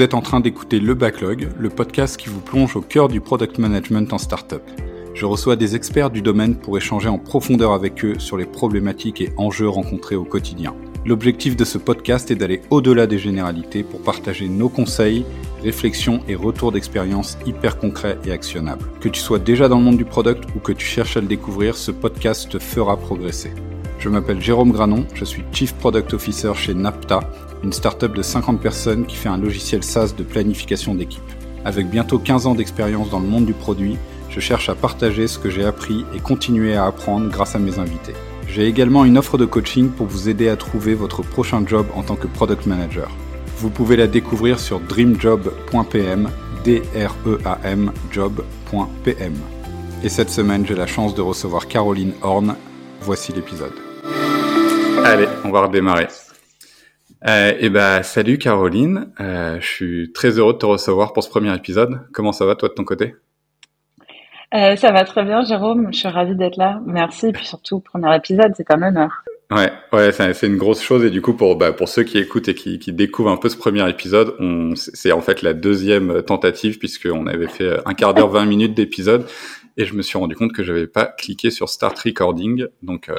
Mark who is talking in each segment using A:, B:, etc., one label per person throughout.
A: Vous êtes en train d'écouter Le Backlog, le podcast qui vous plonge au cœur du product management en startup. Je reçois des experts du domaine pour échanger en profondeur avec eux sur les problématiques et enjeux rencontrés au quotidien. L'objectif de ce podcast est d'aller au-delà des généralités pour partager nos conseils, réflexions et retours d'expérience hyper concrets et actionnables. Que tu sois déjà dans le monde du product ou que tu cherches à le découvrir, ce podcast te fera progresser. Je m'appelle Jérôme Granon, je suis Chief Product Officer chez Napta, une startup de 50 personnes qui fait un logiciel SaaS de planification d'équipe. Avec bientôt 15 ans d'expérience dans le monde du produit, je cherche à partager ce que j'ai appris et continuer à apprendre grâce à mes invités. J'ai également une offre de coaching pour vous aider à trouver votre prochain job en tant que product manager. Vous pouvez la découvrir sur dreamjob.pm, d r e a m job.pm. Et cette semaine, j'ai la chance de recevoir Caroline Horn. Voici l'épisode. Allez, on va redémarrer. Euh, et ben, salut Caroline. Euh, je suis très heureux de te recevoir pour ce premier épisode. Comment ça va toi de ton côté?
B: Euh, Ça va très bien, Jérôme. Je suis ravie d'être là. Merci. Et puis surtout, premier épisode, c'est un honneur.
A: Ouais, ouais, c'est une grosse chose et du coup pour bah, pour ceux qui écoutent et qui, qui découvrent un peu ce premier épisode, on c'est en fait la deuxième tentative puisqu'on avait fait un quart d'heure, 20 minutes d'épisode et je me suis rendu compte que j'avais pas cliqué sur Start Recording, donc euh,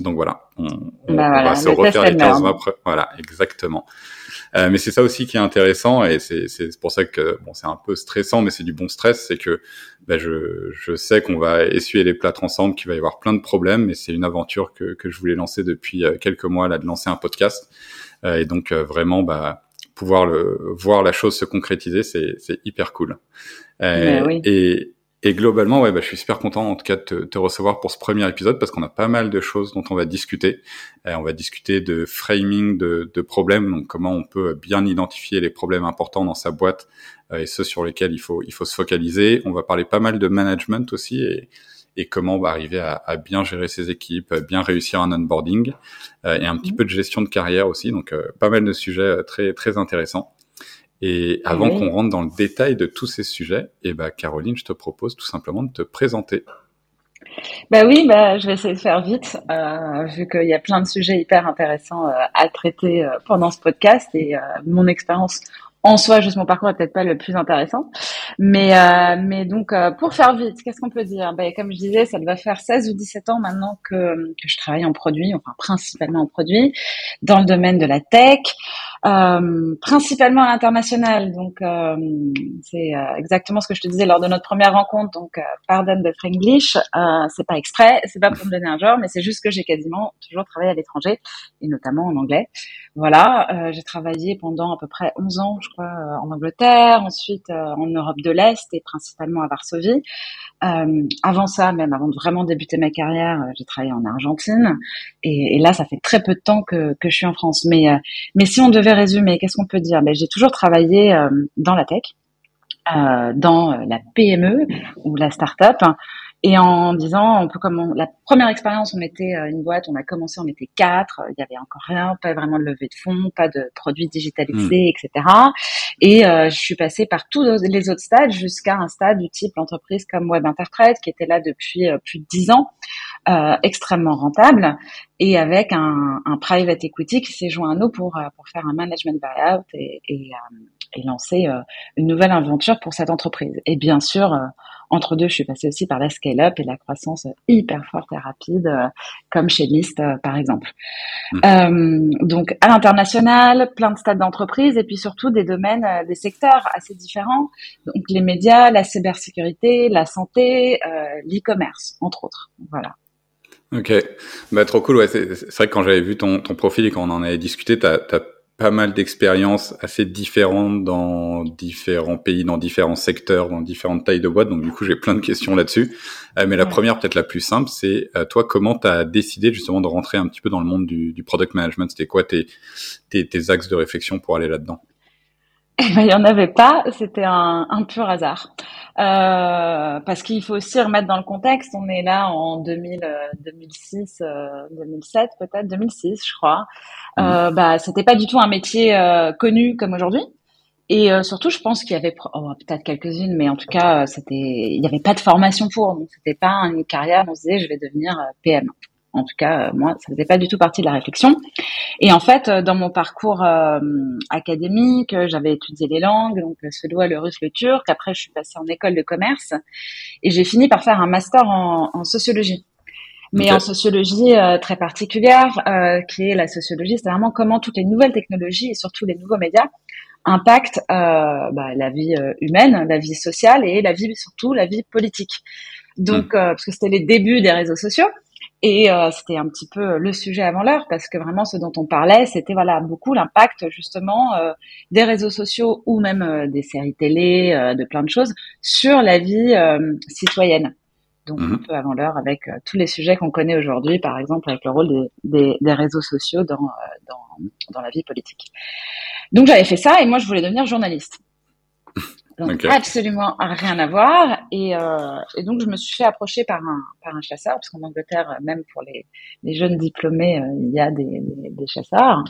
A: donc voilà, on, bah va se refaire les 15 mois après. Voilà, exactement. Euh, mais c'est ça aussi qui est intéressant et c'est pour ça que bon, c'est un peu stressant, mais c'est du bon stress, c'est que bah, je, je sais qu'on va essuyer les plâtres ensemble, qu'il va y avoir plein de problèmes, mais c'est une aventure que, que je voulais lancer depuis euh, quelques mois là, de lancer un podcast. Euh, et donc euh, vraiment, bah, pouvoir le voir la chose se concrétiser, c'est hyper cool. Euh, oui. Et et globalement, ouais, bah, je suis super content en tout cas de te, te recevoir pour ce premier épisode parce qu'on a pas mal de choses dont on va discuter. Euh, on va discuter de framing de, de, problèmes, donc comment on peut bien identifier les problèmes importants dans sa boîte euh, et ceux sur lesquels il faut il faut se focaliser. On va parler pas mal de management aussi et, et comment on va arriver à, à, bien gérer ses équipes, à bien réussir un onboarding euh, et un petit mmh. peu de gestion de carrière aussi. Donc pas mal de sujets très très intéressants. Et avant qu'on rentre dans le détail de tous ces sujets, eh ben, Caroline, je te propose tout simplement de te présenter.
B: Bah oui, bah, je vais essayer de faire vite, euh, vu qu'il y a plein de sujets hyper intéressants euh, à traiter euh, pendant ce podcast et mon expérience en soi, juste mon parcours est peut-être pas le plus intéressant. Mais, mais donc, pour faire vite, qu'est-ce qu'on peut dire? Ben, Comme je disais, ça doit faire 16 ou 17 ans maintenant que, que je travaille en produit, enfin principalement en produit, dans le domaine de la tech, principalement à l'international. Donc, euh, c'est euh, exactement ce que je te disais lors de notre première rencontre. Donc, pardon de Franglish, c'est pas exprès, c'est pas pour me donner un genre, mais c'est juste que j'ai quasiment toujours travaillé à l'étranger, et notamment en anglais. Voilà, j'ai travaillé pendant à peu près 11 ans, je crois, en Angleterre, ensuite en Europe de l'Est et principalement à Varsovie. Euh, avant ça, même avant de vraiment débuter ma carrière, j'ai travaillé en Argentine. Et, et, là, ça fait très peu de temps que, que je suis en France. Mais, euh, mais si on devait résumer, qu'est-ce qu'on peut dire? Ben, J'ai toujours travaillé euh, dans la tech, dans la PME ou la start-up. Et en disant, on peut comme la première expérience, on était euh, une boîte, on a commencé, on était quatre, il y avait encore rien, pas vraiment de levée de fonds, pas de produits digitalisés, hmm. etc. Et euh, je suis passée par tous les autres stades jusqu'à un stade du type l'entreprise comme Web Intertrade qui était là depuis euh, plus de dix ans, euh, extrêmement rentable et avec un, un private equity qui s'est joint à nous pour pour faire un management buyout et, et, et lancer une nouvelle aventure pour cette entreprise. Et bien sûr entre deux, je suis passée aussi par la scale-up et la croissance hyper forte et rapide, euh, comme chez List, euh, par exemple. Mmh. Euh, donc, à l'international, plein de stades d'entreprise et puis surtout des domaines, des secteurs assez différents. Donc, les médias, la cybersécurité, la santé, l'e-commerce, entre autres. Voilà.
A: Ok, bah trop cool. Ouais, c'est vrai que quand j'avais vu ton, ton profil et quand on en avait discuté, t'as as pas mal d'expériences assez différentes dans différents pays, dans différents secteurs, dans différentes tailles de boîtes. Donc du coup, j'ai plein de questions là-dessus. Euh, mais la première, peut-être la plus simple, c'est euh, toi, comment tu as décidé justement de rentrer un petit peu dans le monde du, du product management? C'était quoi tes, tes, tes, axes de réflexion pour aller là-dedans?
B: Eh ben, il y en avait pas, c'était un, un, pur hasard. Euh, parce qu'il faut aussi remettre dans le contexte, on est là en 2000, 2006, 2007 peut-être, 2006 je crois. Euh, mmh. bah, c'était pas du tout un métier euh, connu comme aujourd'hui. Et euh, surtout, je pense qu'il y avait oh, peut-être quelques-unes, mais en tout cas, c'était, il n'y avait pas de formation pour. Donc, c'était pas une carrière. On se disait, je vais devenir PM En tout cas, moi, ça faisait pas du tout partie de la réflexion. Et en fait, dans mon parcours académique, j'avais étudié les langues, donc le suédois, le russe, le turc. Après, je suis passée en école de commerce et j'ai fini par faire un master en, en sociologie mais en sociologie euh, très particulière, euh, qui est la sociologie, c'est vraiment comment toutes les nouvelles technologies et surtout les nouveaux médias impactent euh, bah, la vie euh, humaine, la vie sociale et la vie surtout la vie politique. Donc, euh, parce que c'était les débuts des réseaux sociaux. Et c'était un petit peu le sujet avant l'heure parce que vraiment ce dont on parlait, c'était voilà beaucoup l'impact justement des réseaux sociaux ou même des séries télé, de plein de choses sur la vie citoyenne donc un peu avant l'heure avec euh, tous les sujets qu'on connaît aujourd'hui, par exemple avec le rôle des, des, réseaux sociaux dans, euh, dans, dans, la vie politique. Donc j'avais fait ça et moi je voulais devenir journaliste. Donc absolument rien à voir et, euh, et, donc je me suis fait approcher par un par un chasseur parce qu'en Angleterre même pour les, les jeunes diplômés euh, il y a des, des, chasseurs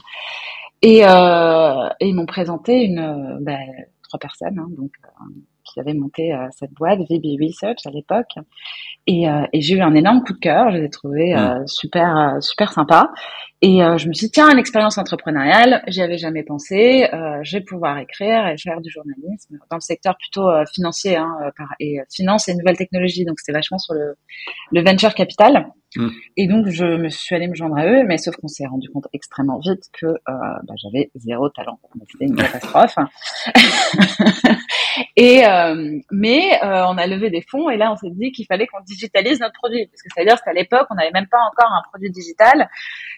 B: et, euh, et ils m'ont présenté une ben, trois personnes hein, donc qui avait monté euh, cette boîte, VB Research à l'époque. Et, euh, et j'ai eu un énorme coup de cœur. Je les ai trouvés euh, mm. super super sympas. Et je me suis dit tiens une expérience entrepreneuriale, j'y avais jamais pensé. je vais pouvoir écrire et faire du journalisme dans le secteur plutôt financier hein, et finance et nouvelles technologies. Donc c'était vachement sur le, le venture capital. Mm. Et donc, je me suis allée me joindre à eux, mais sauf qu'on s'est rendu compte extrêmement vite que euh, bah, j'avais zéro talent. C'était une catastrophe. et euh, mais euh, on a levé des fonds et là, on s'est dit qu'il fallait qu'on digitalise notre produit, parce que c'est-à-dire qu'à l'époque, on n'avait même pas encore un produit digital.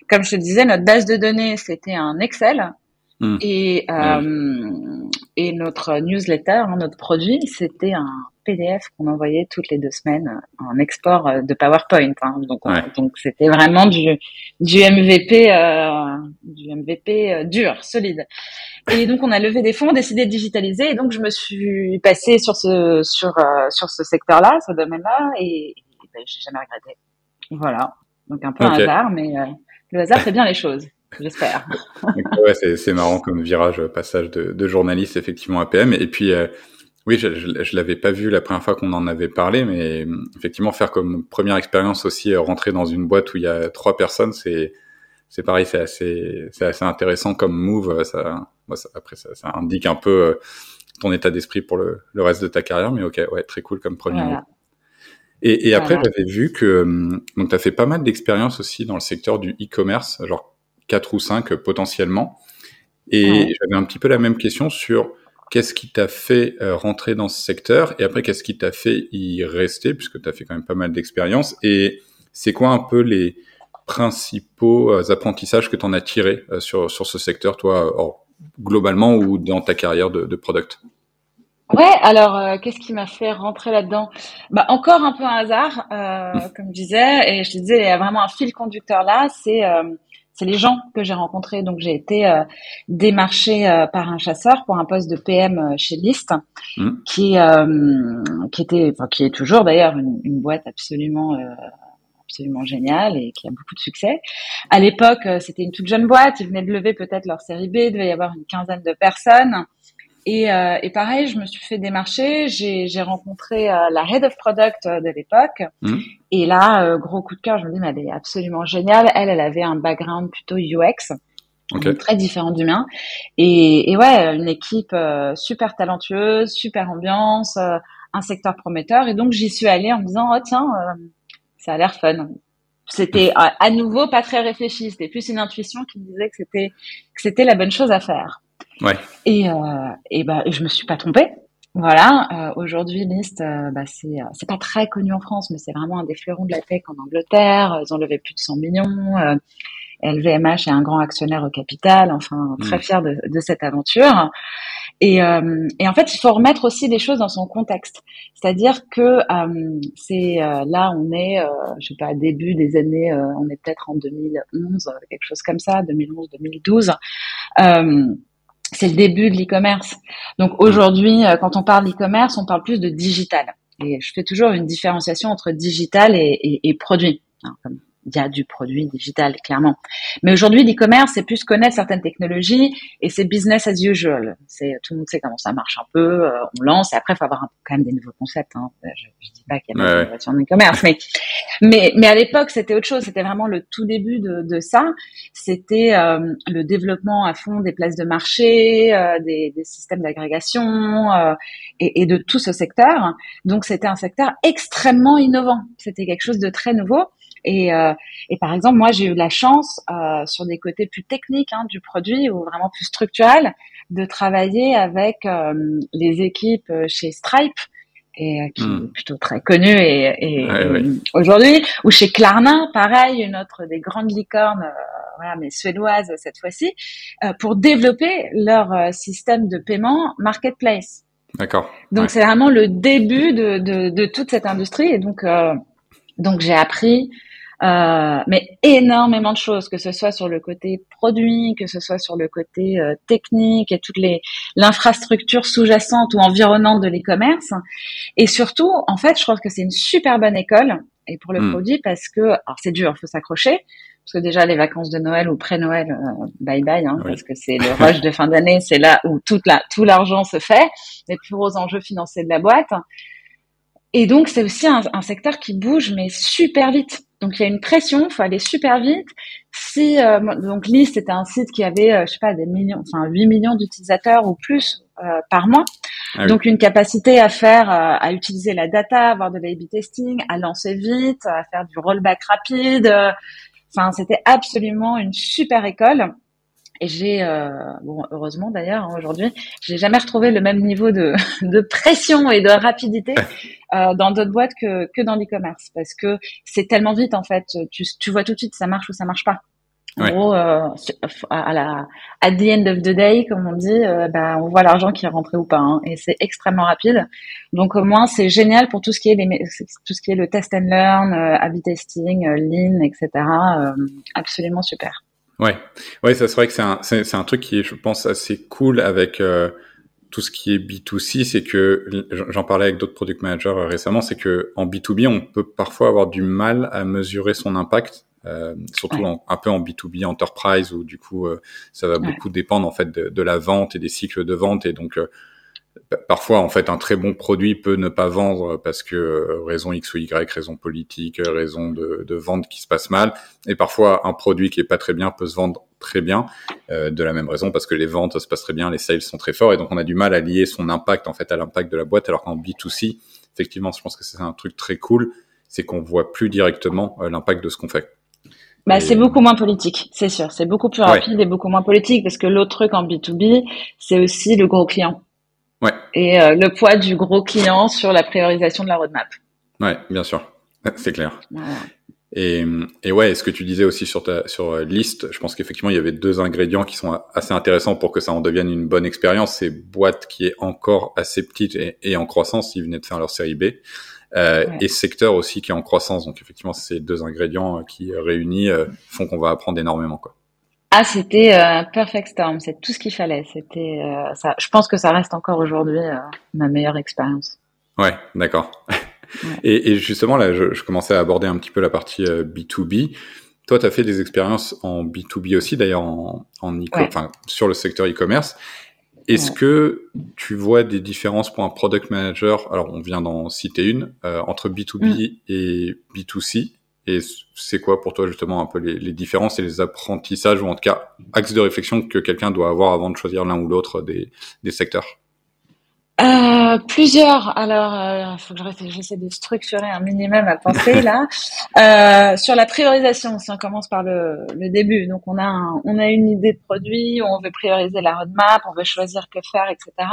B: Comme je te disais, notre base de données, c'était un Excel. Mm. Et, et notre newsletter, hein, notre produit, c'était un PDF qu'on envoyait toutes les deux semaines en export euh, de PowerPoint. Hein. Donc, donc c'était vraiment du du MVP, euh, du MVP euh, dur, solide. Et donc on a levé des fonds, décidé de digitaliser. Et donc je me suis passée sur ce sur sur ce secteur-là, ce domaine-là, et, et ben, j'ai jamais regretté. Voilà. Donc un peu un hasard, mais le hasard fait bien les choses. J'espère.
A: ouais, c'est marrant comme virage, passage de, de journaliste effectivement à PM. Et puis, oui, je, je, l'avais pas vu la première fois qu'on en avait parlé, mais effectivement faire comme première expérience aussi euh, rentrer dans une boîte où il y a trois personnes, c'est c'est pareil, c'est assez c'est assez intéressant comme move. Ça, ça après ça, ça, indique un peu euh, ton état d'esprit pour le, le, reste de ta carrière, mais ok, ouais, très cool comme premier move. Et, et après, j'avais vu que donc tu as fait pas mal d'expériences aussi dans le secteur du e-commerce, genre quatre ou cinq potentiellement. Et j'avais un petit peu la même question sur qu'est-ce qui t'a fait euh, rentrer dans ce secteur et après qu'est-ce qui t'a fait y rester puisque tu as fait quand même pas mal d'expérience et c'est quoi un peu les principaux euh, apprentissages que tu en as tirés euh, sur, sur ce secteur toi globalement ou dans ta carrière de, de product?
B: Ouais, alors qu'est-ce qui m'a fait rentrer là-dedans? Bah encore un peu un hasard, comme je disais, et je te disais, il y a vraiment un fil conducteur là, c'est c'est les gens que j'ai rencontrés. Donc j'ai été euh, démarchée euh, par un chasseur pour un poste de PM euh, chez List, mmh. qui qui était, enfin, qui est toujours d'ailleurs une, boîte absolument absolument géniale et qui a beaucoup de succès. À l'époque, c'était une toute jeune boîte. Ils venaient de lever peut-être leur série B. Il devait y avoir une quinzaine de personnes. Et, euh, et, pareil, je me suis fait démarcher. J'ai rencontré euh, la head of product euh, de l'époque. Mmh. Et là, gros coup de cœur, je me dis, mais elle est absolument géniale. Elle, elle avait un background plutôt UX. très différent du mien et, et ouais une équipe super talentueuse super ambiance un secteur prometteur et donc j'y suis allée en me disant oh tiens ça a l'air fun c'était à nouveau pas très réfléchi c'était plus une intuition qui me disait que c'était que c'était la bonne chose à faire
A: Ouais.
B: Et, euh, et bah, je me suis pas trompée. Voilà, euh, aujourd'hui List, euh, bah, c'est euh, c'est pas très connu en France, mais c'est vraiment un des fleurons de la tech en Angleterre. Ils ont levé plus de 100 millions. LVMH est un grand actionnaire au capital. Enfin, très mm. fier de, de cette aventure. Et, euh, et, en fait, il faut remettre aussi des choses dans son contexte. C'est-à-dire que euh, c'est là, on est, je sais pas, début des années, on est peut-être en 2011, quelque chose comme ça, 2011, 2012 c'est le début de l'e-commerce. Donc aujourd'hui, euh, quand on parle d'e-commerce, on parle plus de digital. Et je fais toujours une différenciation entre digital et, et, et produit. y a du produit digital, clairement. Mais aujourd'hui, l'e-commerce, c'est plus connaître certaines technologies et c'est business as usual. C'est tout le monde sait comment ça marche un peu. Euh, on lance et après, il faut avoir quand même des nouveaux concepts. Hein. Je, je dis pas qu'il y a pas d'innovation en e-commerce, mais mais mais à l'époque, c'était autre chose. C'était vraiment le tout début de, de ça. C'était euh, le développement à fond des places de marché, euh, des, des, systèmes d'agrégation euh, et, et de tout ce secteur. Donc, c'était un secteur extrêmement innovant. C'était quelque chose de très nouveau. Et, euh, et par exemple, moi, j'ai eu la chance, euh, sur des côtés plus techniques hein, du produit ou vraiment plus structurels, de travailler avec euh, les équipes chez Stripe, et qui hmm. est plutôt très connu et, et, aujourd'hui, ou chez Klarna, pareil, une autre des grandes licornes, voilà, mais suédoises cette fois-ci, pour développer leur système de paiement marketplace.
A: D'accord.
B: Donc c'est vraiment le début de, de, de, toute cette industrie et donc donc j'ai appris euh, mais énormément de choses, que ce soit sur le côté produit, que ce soit sur le côté euh, technique et toute les l'infrastructure sous-jacente ou environnante de l'e-commerce. Et surtout, en fait, je trouve que c'est une super bonne école et pour le hmm. produit parce que alors c'est dur, il faut s'accrocher parce que déjà les vacances de Noël ou pré-Noël, euh, bye bye, hein, parce que c'est le rush de fin d'année, c'est là où toute la, tout l'argent se fait, les plus gros enjeux financiers de la boîte. Et donc c'est aussi un, un secteur qui bouge mais super vite. Donc il y a une pression, il faut aller super vite. Si euh, donc List c'était un site qui avait euh, je sais pas des millions, enfin 8 millions d'utilisateurs ou plus euh, par mois. Ah donc une capacité à faire à utiliser la data, avoir de l'A/B testing, à lancer vite, à faire du rollback rapide. Enfin, c'était absolument une super école. Et j'ai, euh, bon, heureusement d'ailleurs, hein, aujourd'hui, j'ai jamais retrouvé le même niveau de, de pression et de rapidité euh, dans d'autres boîtes que, que dans l'e-commerce, parce que c'est tellement vite en fait. Tu, tu vois tout de suite ça marche ou ça marche pas. En gros, euh, à la at the end of the day, comme on dit, euh, bah, on voit l'argent qui est rentré ou pas, hein, et c'est extrêmement rapide. Donc au moins, c'est génial pour tout ce qui est les, tout ce qui est le test and learn, euh, A/B testing, euh, lean, etc. absolument super.
A: Ouais, ouais, ça c'est vrai que c'est un, c'est, un truc qui est, je pense, assez cool avec euh, tout ce qui est B2C, c'est que j'en parlais avec d'autres product managers euh, récemment, c'est que en B2B, on peut parfois avoir du mal à mesurer son impact, euh, surtout un peu en B2B enterprise où du coup, euh, ça va beaucoup dépendre en fait de, de, la vente et des cycles de vente. Et donc parfois en fait un très bon produit peut ne pas vendre parce que euh, raison X ou Y, raison politique, raison de, de, vente qui se passe mal, et parfois un produit qui est pas très bien peut se vendre très bien euh, de la même raison parce que les ventes se passent très bien, les sales sont très forts et donc on a du mal à lier son impact en fait à l'impact de la boîte alors qu'en B2C effectivement je pense que c'est un truc très cool, c'est qu'on voit plus directement euh, l'impact de ce qu'on fait.
B: Bah, c'est beaucoup moins politique, c'est sûr. C'est beaucoup plus rapide et beaucoup moins politique parce que l'autre truc en B2B, c'est aussi le gros client.
A: Ouais.
B: Et euh, le poids du gros client sur la priorisation de la roadmap.
A: Ouais, bien sûr, c'est clair. Et, et ouais, ce que tu disais aussi sur ta sur euh, liste, je pense qu'effectivement il y avait deux ingrédients qui sont assez intéressants pour que ça en devienne une bonne expérience. C'est boîte qui est encore assez petite et, et en croissance, ils venaient de faire leur série B, euh, et secteur aussi qui est en croissance. Donc effectivement, ces deux ingrédients qui réunis font qu'on va apprendre énormément quoi.
B: Ah, c'était un euh, perfect storm, c'est tout ce qu'il fallait. C'était euh, ça. Je pense que ça reste encore aujourd'hui euh, ma meilleure expérience.
A: Ouais, d'accord. Et, et, justement, là, je, je, commençais à aborder un petit peu la partie B2B. Toi, tu as fait des expériences en B2B aussi, d'ailleurs, en, en e sur le secteur e-commerce. Est-ce que tu vois des différences pour un product manager Alors, on vient d'en citer une entre B2B mm. et B2C. Et c'est quoi pour toi justement un peu les, les, différences et les apprentissages, ou en tout cas axes de réflexion que quelqu'un doit avoir avant de choisir l'un ou l'autre des, des, secteurs?
B: Euh, plusieurs. Alors, il euh, faut que j'essaie de structurer un minimum à penser là. Euh, sur la priorisation, si on commence par le, le début, donc on a un, on a une idée de produit, on veut prioriser la roadmap, on veut choisir que faire, etc.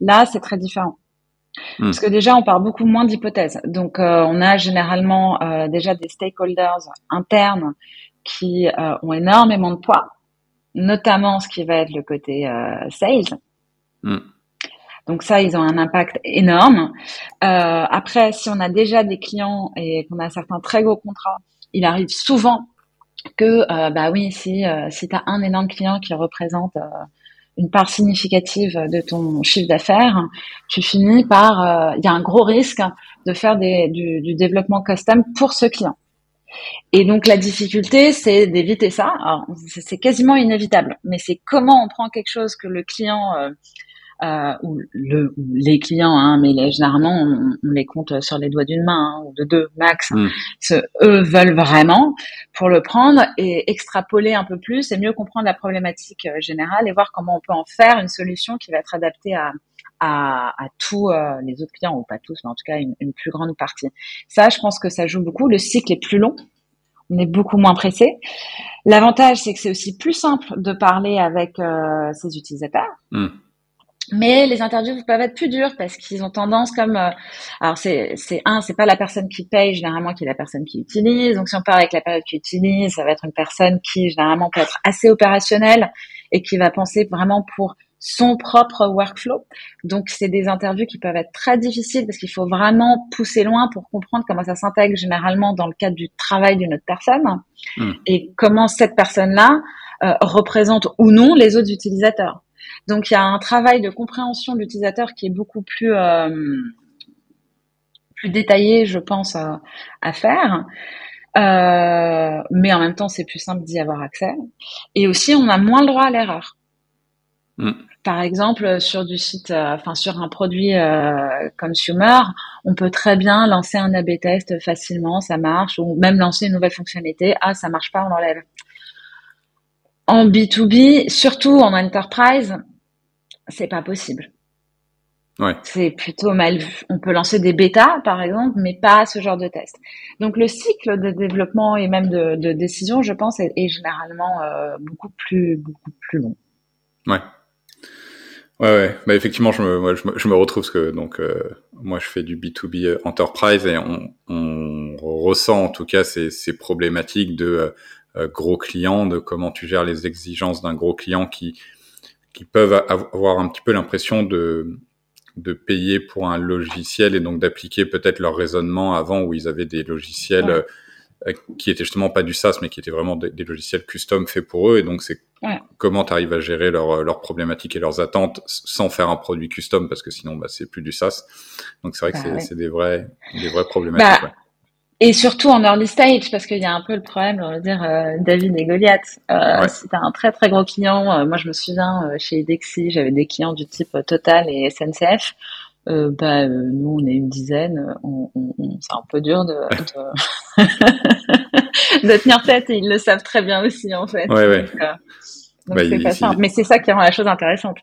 B: Là, c'est très différent. Hmm. Parce que déjà, on part beaucoup moins d'hypothèses. Donc, euh, on a généralement euh, déjà des stakeholders internes qui euh, ont énormément de poids, notamment ce qui va être le côté sales. Hmm. Donc ça, ils ont un impact énorme. après, si on a déjà des clients et qu'on a certains très gros contrats, il arrive souvent que, bah oui, si, si tu as un énorme client qui représente une part significative de ton chiffre d'affaires, tu finis par, euh, il y a un gros risque de faire du, développement custom pour ce client. Et donc la difficulté, c'est d'éviter ça. c'est quasiment inévitable, mais c'est comment on prend quelque chose que le client euh, ou le, les clients, hein, mais les, généralement on, les compte sur les doigts d'une main hein, ou de deux max. Mm. Ce, eux veulent vraiment pour le prendre et extrapoler un peu plus et mieux comprendre la problématique euh, générale et voir comment on peut en faire une solution qui va être adaptée à à, à tous euh, les autres clients, ou pas tous, mais en tout cas une, une, plus grande partie. Ça, je pense que ça joue beaucoup. Le cycle est plus long, on est beaucoup moins pressé. L'avantage, c'est que c'est aussi plus simple de parler avec euh, ses utilisateurs. Mm. Mais les interviews peuvent être plus dures parce qu'ils ont tendance comme euh, alors c'est c'est un c'est pas la personne qui paye généralement qui est la personne qui utilise donc si on parle avec la personne qui utilise ça va être une personne qui généralement peut être assez opérationnelle et qui va penser vraiment pour son propre workflow. Donc, c'est des interviews qui peuvent être très difficiles parce qu'il faut vraiment pousser loin pour comprendre comment ça s'intègre généralement dans le cadre du travail d'une autre personne hmm. et comment cette personne-là euh, représente ou non les autres utilisateurs. Donc, il y a un travail de compréhension de l'utilisateur qui est beaucoup plus euh, plus détaillé, je pense, à, à faire. Euh, mais en même temps, c'est plus simple d'y avoir accès. Et aussi, on a moins le droit à l'erreur. Hmm. Par exemple, sur du site, euh, enfin sur un produit euh, consumer, on peut très bien lancer un A/B test facilement, ça marche, ou même lancer une nouvelle fonctionnalité. Ah, ça marche pas, on l'enlève. En B2B, surtout en enterprise, c'est pas possible. Ouais. C'est plutôt mal vu. On peut lancer des bêtas, par exemple, mais pas ce genre de test. Donc le cycle de développement et même de, de décision, je pense, est, généralement euh, beaucoup plus beaucoup plus long.
A: Ouais. Ouais, ouais. Bah, effectivement, je me, je me, je me retrouve parce que donc euh, moi je fais du B2B euh, enterprise et on, on ressent en tout cas ces, ces problématiques de euh, gros clients, de comment tu gères les exigences d'un gros client qui qui peuvent avoir un petit peu l'impression de de payer pour un logiciel et donc d'appliquer peut-être leur raisonnement avant où ils avaient des logiciels euh, qui étaient justement pas du SaaS, mais qui étaient vraiment des, logiciels custom faits pour eux. Et donc, c'est comment tu arrives à gérer leurs leurs problématiques et leurs attentes sans faire un produit custom, parce que sinon, bah, c'est plus du SaaS. Donc, c'est vrai que bah c'est des vrais, des vrais problématiques. Bah,
B: et surtout en early stage, parce qu'il y a un peu le problème, on va dire, euh, David et Goliath. Euh, Si tu un très très gros client, euh, moi je me souviens, chez Dexi, j'avais des clients du type Total et SNCF euh, bah, euh, nous on est une dizaine, on, on, c'est un peu dur de, de, de, tenir tête et ils le savent très bien aussi en fait.
A: Ouais, ouais. Donc,
B: euh, bah, c'est pas simple, mais c'est ça qui rend la chose intéressante.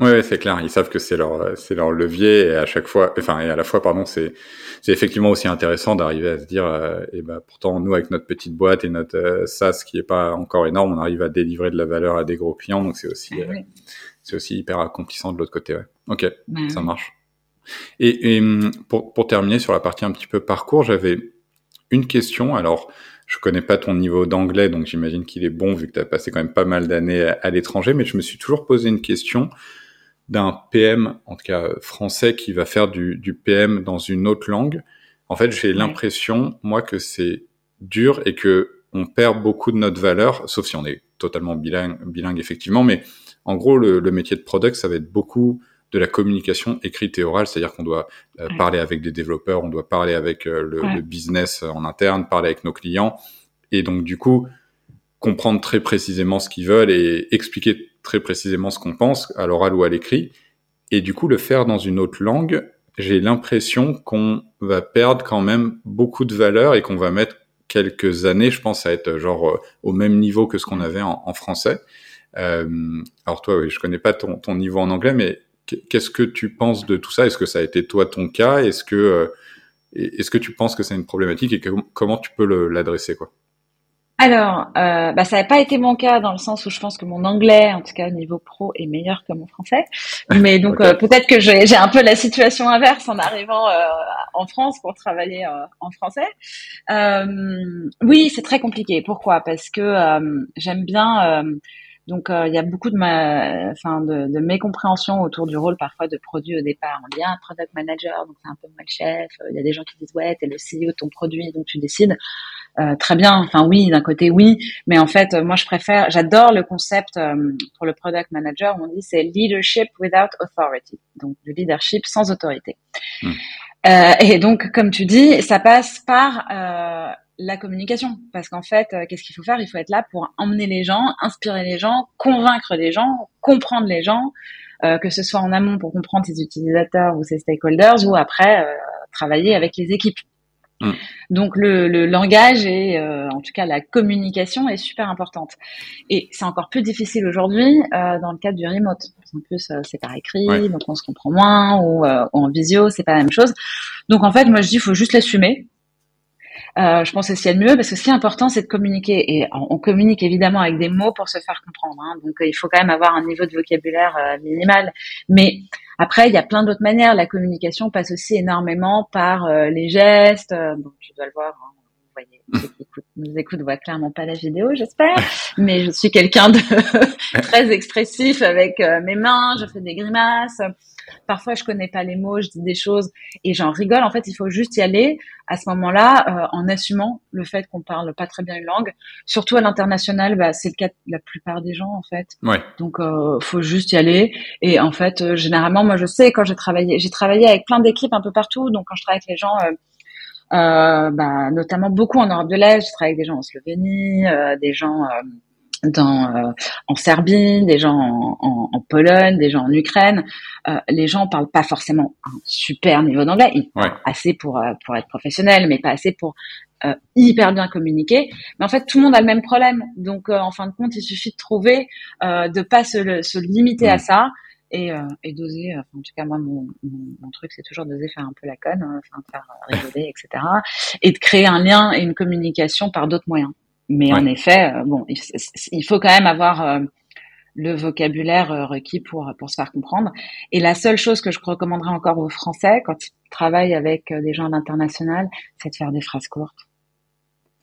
A: Oui, ouais, c'est clair. Ils savent que c'est leur, c'est leur levier et à chaque fois, enfin, et à la fois, pardon, c'est, c'est effectivement aussi intéressant d'arriver à se dire, euh, et ben, pourtant, nous, avec notre petite boîte et notre euh, SaaS qui est pas encore énorme, on arrive à délivrer de la valeur à des gros clients, donc c'est aussi, ah c'est aussi hyper accomplissant de l'autre côté, ouais. Ok, bah ça marche. Et, hum, pour, pour, terminer sur la partie un petit peu parcours, j'avais une question. Alors, je connais pas ton niveau d'anglais, donc j'imagine qu'il est bon vu que tu as passé quand même pas mal d'années à, l'étranger, mais je me suis toujours posé une question d'un PM, en tout cas français, qui va faire du, du PM dans une autre langue. En fait, j'ai l'impression, moi, que c'est dur et que on perd beaucoup de notre valeur, sauf si on est totalement bilingue, bilingue effectivement, mais en gros, le, le métier de product, ça va être beaucoup de la communication écrite et orale, c'est-à-dire qu'on doit euh, parler avec des développeurs, on doit parler avec euh, le, business en interne, parler avec nos clients, et donc du coup comprendre très précisément ce qu'ils veulent et expliquer très précisément ce qu'on pense à l'oral ou à l'écrit, et du coup le faire dans une autre langue, j'ai l'impression qu'on va perdre quand même beaucoup de valeur et qu'on va mettre quelques années, je pense, à être genre euh, au même niveau que ce qu'on avait en, français. Euh, alors toi, oui, je connais pas ton, niveau en anglais, mais Qu'est-ce que tu penses de tout ça? Est-ce que ça a été toi ton cas? Est-ce que euh, est-ce que tu penses que c'est une problématique et comment tu peux l'adresser quoi?
B: Alors, euh, bah, ça n'a pas été mon cas dans le sens où je pense que mon anglais, en tout cas au niveau pro, est meilleur que mon français. Mais donc euh, peut-être que j'ai un peu la situation inverse en arrivant euh, en France pour travailler euh, en français. oui, c'est très compliqué. Pourquoi? Parce que j'aime bien donc euh, il y a beaucoup de ma, enfin de, de mécompréhension autour du rôle parfois de produit au départ. On dit ah product manager, donc c'est un peu mal chef. Il y a des gens qui disent ouais t'es le CEO de ton produit donc tu décides. Euh, très bien, enfin oui d'un côté oui, mais en fait moi je préfère, j'adore le concept euh, pour le product manager. on dit c'est leadership without authority, donc du leadership sans autorité. Hmm. Euh, et donc comme tu dis, ça passe par la communication. Parce qu'en fait, euh, qu'est-ce qu'il faut faire? Il faut être là pour emmener les gens, inspirer les gens, convaincre les gens, comprendre les gens, euh, que ce soit en amont pour comprendre ses utilisateurs ou ses stakeholders, ou après euh, travailler avec les équipes. Mm. Donc le, le, langage et en tout cas la communication est super importante. Et c'est encore plus difficile aujourd'hui dans le cadre du remote. En plus, c'est par écrit, donc on se comprend moins, ou, ou en visio, c'est pas la même chose. Donc en fait, moi je dis, il faut juste l'assumer. Euh, je pense c'est le mieux parce que ce qui est important, c'est de communiquer. Et on communique évidemment avec des mots pour se faire comprendre. Hein. Donc, il faut quand même avoir un niveau de vocabulaire euh, minimal. Mais après, il y a plein d'autres manières. La communication passe aussi énormément par euh, les gestes. Bon, tu dois le voir. Hein. Vous voyez, ceux qui écoutent, nous écoutent voient clairement pas la vidéo, j'espère. Mais je suis quelqu'un de très expressif avec mes mains. Je fais des grimaces. Parfois, je connais pas les mots, je dis des choses et j'en rigole. En fait, il faut juste y aller à ce moment-là euh, en assumant le fait qu'on parle pas très bien une langue. Surtout à l'international, bah, c'est le cas de la plupart des gens en fait.
A: Ouais.
B: Donc, euh, faut juste y aller. Et en fait, euh, généralement, moi, je sais quand j'ai travaillé, j'ai travaillé avec plein d'équipes un peu partout. Donc, quand je travaille avec les gens. Euh, euh bah, notamment beaucoup en Europe de l'Est. Je travaille avec des gens en Slovénie, des gens dans, euh, en Serbie, des gens en, en, Pologne, des gens en Ukraine. Euh, les gens parlent pas forcément un super niveau d'anglais, assez pour euh, pour être professionnel, mais pas assez pour euh, hyper bien communiquer. Mais en fait, tout le monde a le même problème. Donc, en fin de compte, il suffit de trouver, de pas se, se limiter à mm. ça et, et d'oser. en tout cas, moi, mon, mon, truc, c'est toujours d'oser faire un peu la conne, hein, enfin, de faire rigoler, etc. Et de créer un lien et une communication par d'autres moyens. Mais en effet, euh, bon, il, faut quand même avoir euh, le vocabulaire euh, requis pour pour se faire comprendre. Et la seule chose que je recommanderais encore aux Français quand ils travaillent avec des gens à l'international, c'est de faire des phrases courtes.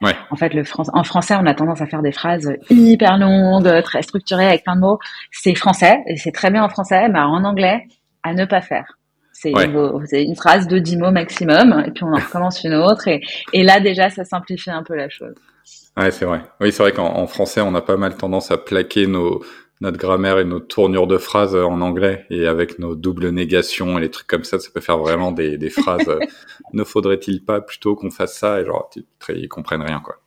A: Ouais.
B: En fait, le en français, on a tendance à faire des phrases hyper longues, très structurées, avec plein de mots. C'est français, et c'est très bien en français, mais en anglais, à ne pas faire. C'est une phrase de 10 mots maximum, et puis on en recommence une autre, et, et là, déjà, ça simplifie un peu la chose.
A: Ouais, c'est vrai. Oui, c'est vrai qu'en français, on a pas mal tendance à plaquer nos, notre grammaire et nos tournures de phrases en anglais et avec nos doubles négations et les trucs comme ça, ça peut faire vraiment des, des phrases. Euh, ne faudrait-il pas plutôt qu'on fasse ça? Et genre ils comprennent rien quoi.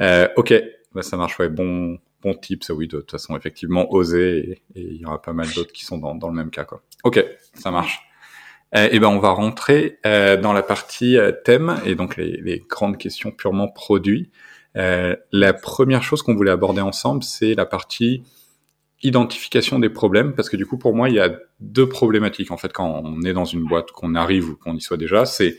A: Euh, ok, bah, ça marche. Ouais, bon bon tips. Oui, de toute façon, effectivement, oser et, il y aura pas mal d'autres qui sont dans, dans le même cas quoi. Ok, ça marche. Euh, et ben on va rentrer euh, dans la partie euh, thème et donc les, les grandes questions purement produits. Euh, la première chose qu'on voulait aborder ensemble, c'est la partie identification des problèmes, parce que du coup, pour moi, il y a deux problématiques, en fait, quand on est dans une boîte, qu'on arrive ou qu'on y soit déjà, c'est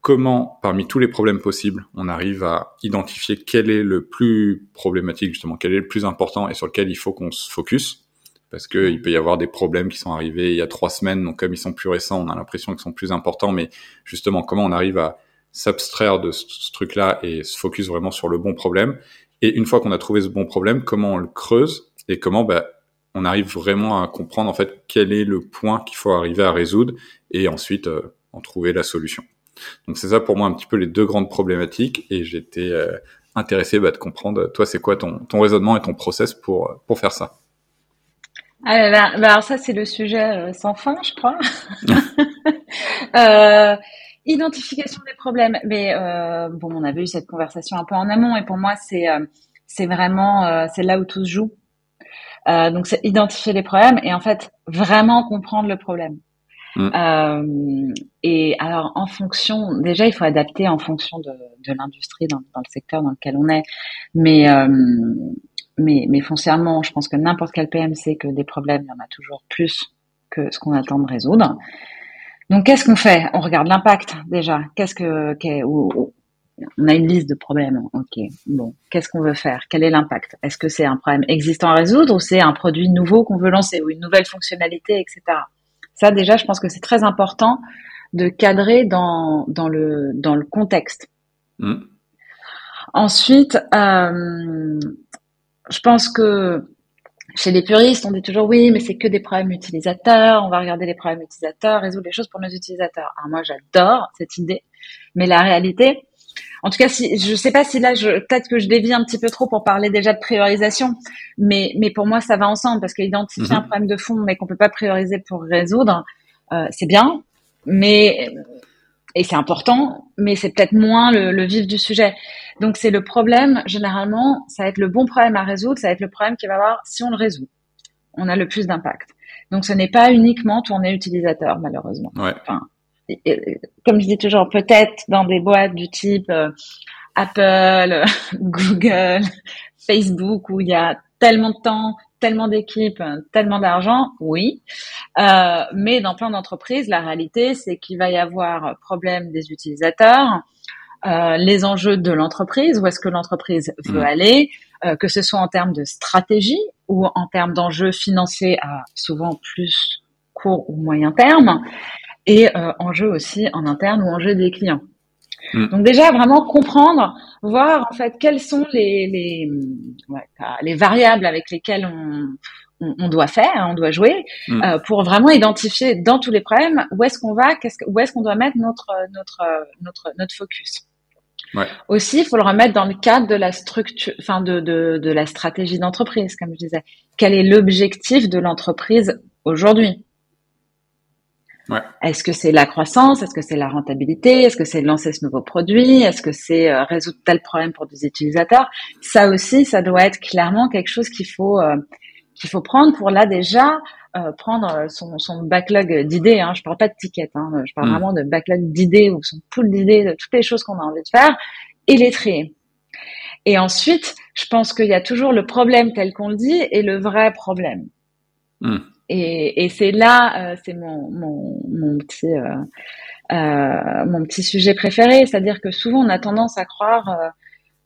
A: comment, parmi tous les problèmes possibles, on arrive à identifier quel est le plus problématique, justement, quel est le plus important et sur lequel il faut qu'on se focus. Parce que il peut y avoir des problèmes qui sont arrivés il y a trois semaines, donc comme ils sont plus récents, on a l'impression qu'ils sont plus importants, mais justement, comment on arrive à s'abstraire de ce, truc-là et se focus vraiment sur le bon problème? Et une fois qu'on a trouvé ce bon problème, comment on le creuse? Et comment bah, on arrive vraiment à comprendre en fait quel est le point qu'il faut arriver à résoudre et ensuite euh, en trouver la solution. Donc c'est ça pour moi un petit peu les deux grandes problématiques et j'étais euh, intéressé bah, de comprendre toi c'est quoi ton, ton raisonnement et ton process pour pour faire ça?
B: Ah, bah, alors ça c'est le sujet euh, sans fin je crois. euh, Identification des problèmes. Mais euh, bon, on avait eu cette conversation un peu en amont et pour moi, c'est euh, c'est vraiment euh, c'est là où tout se joue. Euh, donc, c'est identifier les problèmes et en fait vraiment comprendre le problème. Mm. Euh, et alors, en fonction, déjà, il faut adapter en fonction de, de l'industrie dans, dans, le secteur dans lequel on est. Mais mais, mais foncièrement, je pense que n'importe quel PM sait que des problèmes, il y en a toujours plus que ce qu'on attend de résoudre. Donc, qu'est-ce qu'on fait? On regarde l'impact déjà. Qu'est-ce que, on a une liste de problèmes. Ok, bon, qu'est-ce qu'on veut faire? Quel est l'impact? Est-ce que c'est un problème existant à résoudre ou c'est un produit nouveau qu'on veut lancer ou une nouvelle fonctionnalité, etc. Ça, déjà, je pense que c'est très important de cadrer dans, dans, le, dans le contexte. Mmh. Ensuite, euh, je pense que chez les puristes, on dit toujours oui, mais c'est que des problèmes utilisateurs. On va regarder les problèmes utilisateurs, résoudre les choses pour nos utilisateurs. Alors moi, j'adore cette idée, mais la réalité, en tout cas, si je sais pas si là, peut-être que je dévie un petit peu trop pour parler déjà de priorisation, mais mais pour moi, ça va ensemble parce qu'identifier un mhm. problème de fond, mais qu'on peut pas prioriser pour résoudre, euh, c'est bien, mais et c'est important, mais c'est peut-être moins le, le, vif du sujet. Donc c'est le problème, généralement, ça va être le bon problème à résoudre, ça va être le problème qui va avoir, si on le résout, on a le plus d'impact. Donc ce n'est pas uniquement tourner utilisateur, malheureusement.
A: Ouais.
B: Enfin, comme je dis toujours, peut-être dans des boîtes du type euh, Apple, Google, Facebook, où il y a tellement de temps, tellement d'équipes, tellement d'argent, oui. Euh, mais dans plein d'entreprises, la réalité, c'est qu'il va y avoir problème des utilisateurs, euh, les enjeux de l'entreprise, où est-ce que l'entreprise veut mm. aller, euh, que ce soit en termes de stratégie ou en termes d'enjeux financiers à souvent plus court ou moyen terme, et euh, enjeux aussi en interne ou enjeux des clients. Mm. Donc déjà vraiment comprendre, voir en fait quelles sont les les, les variables avec lesquelles on, on, doit faire, on doit jouer, mm. euh, pour vraiment identifier dans tous les problèmes où est-ce qu'on va, qu'est-ce, où est-ce qu'on doit mettre notre notre notre notre focus.
A: Ouais.
B: Aussi, il faut le remettre dans le cadre de la structure, enfin de, de, de la stratégie d'entreprise, comme je disais. Quel est l'objectif de l'entreprise aujourd'hui?
A: Ouais.
B: Est-ce que c'est la croissance? Est-ce que c'est la rentabilité? Est-ce que c'est lancer ce nouveau produit? Est-ce que c'est euh, résoudre tel problème pour des utilisateurs? Ça aussi, ça doit être clairement quelque chose qu'il faut euh, qu'il faut prendre pour là déjà euh, prendre son, son backlog d'idées. Hein. Je parle pas de tickets, hein. je parle mm. vraiment de backlog d'idées ou son pool d'idées de toutes les choses qu'on a envie de faire et les trier. Et ensuite, je pense qu'il y a toujours le problème tel qu'on le dit et le vrai problème.
A: Mm.
B: Et, et c'est là, euh, c'est mon, mon, mon petit euh, euh, mon petit sujet préféré, c'est-à-dire que souvent on a tendance à croire euh,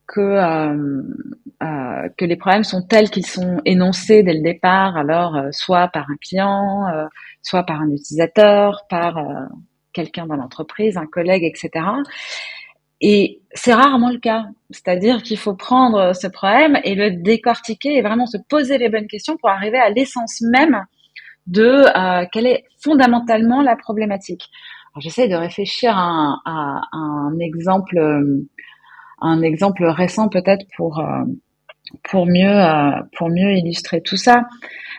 B: que euh, que les problèmes sont tels qu'ils sont énoncés dès le départ, alors soit par un client, soit par un utilisateur, par quelqu'un dans l'entreprise, un collègue, etc. Et c'est rarement le cas. C'est-à-dire qu'il faut prendre ce problème et le décortiquer et vraiment se poser les bonnes questions pour arriver à l'essence même de euh, quelle est fondamentalement la problématique. J'essaie de réfléchir à un, exemple, euh, un exemple récent peut-être pour euh, pour mieux pour mieux illustrer tout ça.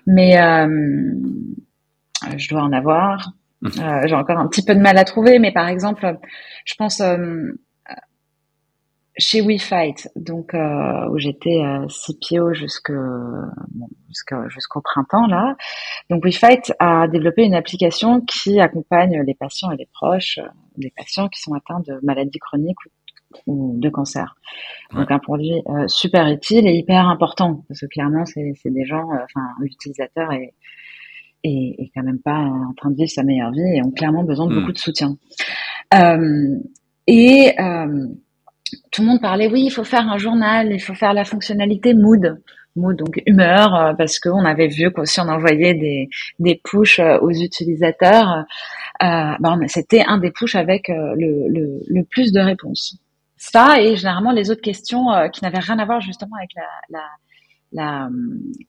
B: Mais je dois en avoir. Mmh. J'ai encore un petit peu de mal à trouver, mais par exemple, je pense chez WeFight, donc euh, où j'étais euh, CPO jusque, bon, jusqu'au printemps là. Donc WeFight a développé une application qui accompagne les patients et les proches euh, des patients qui sont atteints de maladies chroniques ou, de cancer. Donc un produit euh, super utile et hyper important parce que clairement c'est des gens, euh, enfin l'utilisateur est, est, est quand même pas en train de vivre sa meilleure vie et ont clairement besoin de hmm. beaucoup de soutien. et tout le monde parlait, oui, il faut faire un journal, il faut faire la fonctionnalité mood. Mood, donc humeur, euh, parce qu'on avait vu qu'aussi on envoyait des, des pushs euh, aux utilisateurs, euh, ben, c'était un des pushs avec le, le, plus de réponses. Ça et généralement les autres questions qui n'avaient rien à voir justement avec la la,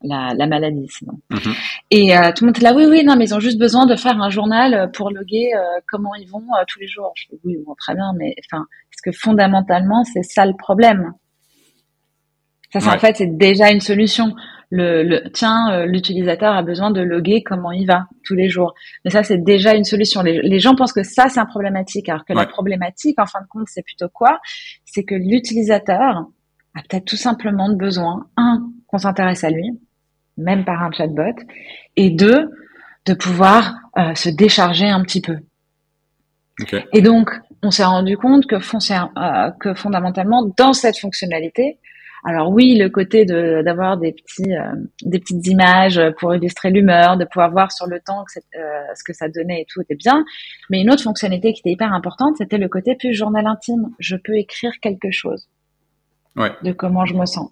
B: la, la, maladie sinon.
A: Mm-hmm.
B: Et euh, tout le monde était là, oui, oui, non, mais ils ont juste besoin de faire un journal pour loguer euh, comment ils vont tous les jours. Je dis, oui, bon, très bien, mais enfin, que fondamentalement, c'est ça le problème. Ça, c'est en fait, c'est déjà une solution. Le, le tiens, euh, l'utilisateur a besoin de loguer comment il va tous les jours. Mais ça, c'est déjà une solution. Les, gens pensent que ça, c'est un problématique, alors que la problématique, en fin de compte, c'est plutôt quoi? C'est que l'utilisateur a peut-être tout simplement besoin, un, qu'on s'intéresse à lui, même par un chatbot, et deux, de pouvoir euh, se décharger un petit peu. Et donc, on s'est rendu compte que, euh, que fondamentalement, dans cette fonctionnalité, alors oui, le côté de d'avoir des petits euh, des petites images pour illustrer l'humeur, de pouvoir voir sur le temps que euh, ce que ça donnait et tout était bien, mais une autre fonctionnalité qui était hyper importante, c'était le côté plus journal intime. Je peux écrire quelque chose
A: ouais.
B: de comment je me sens.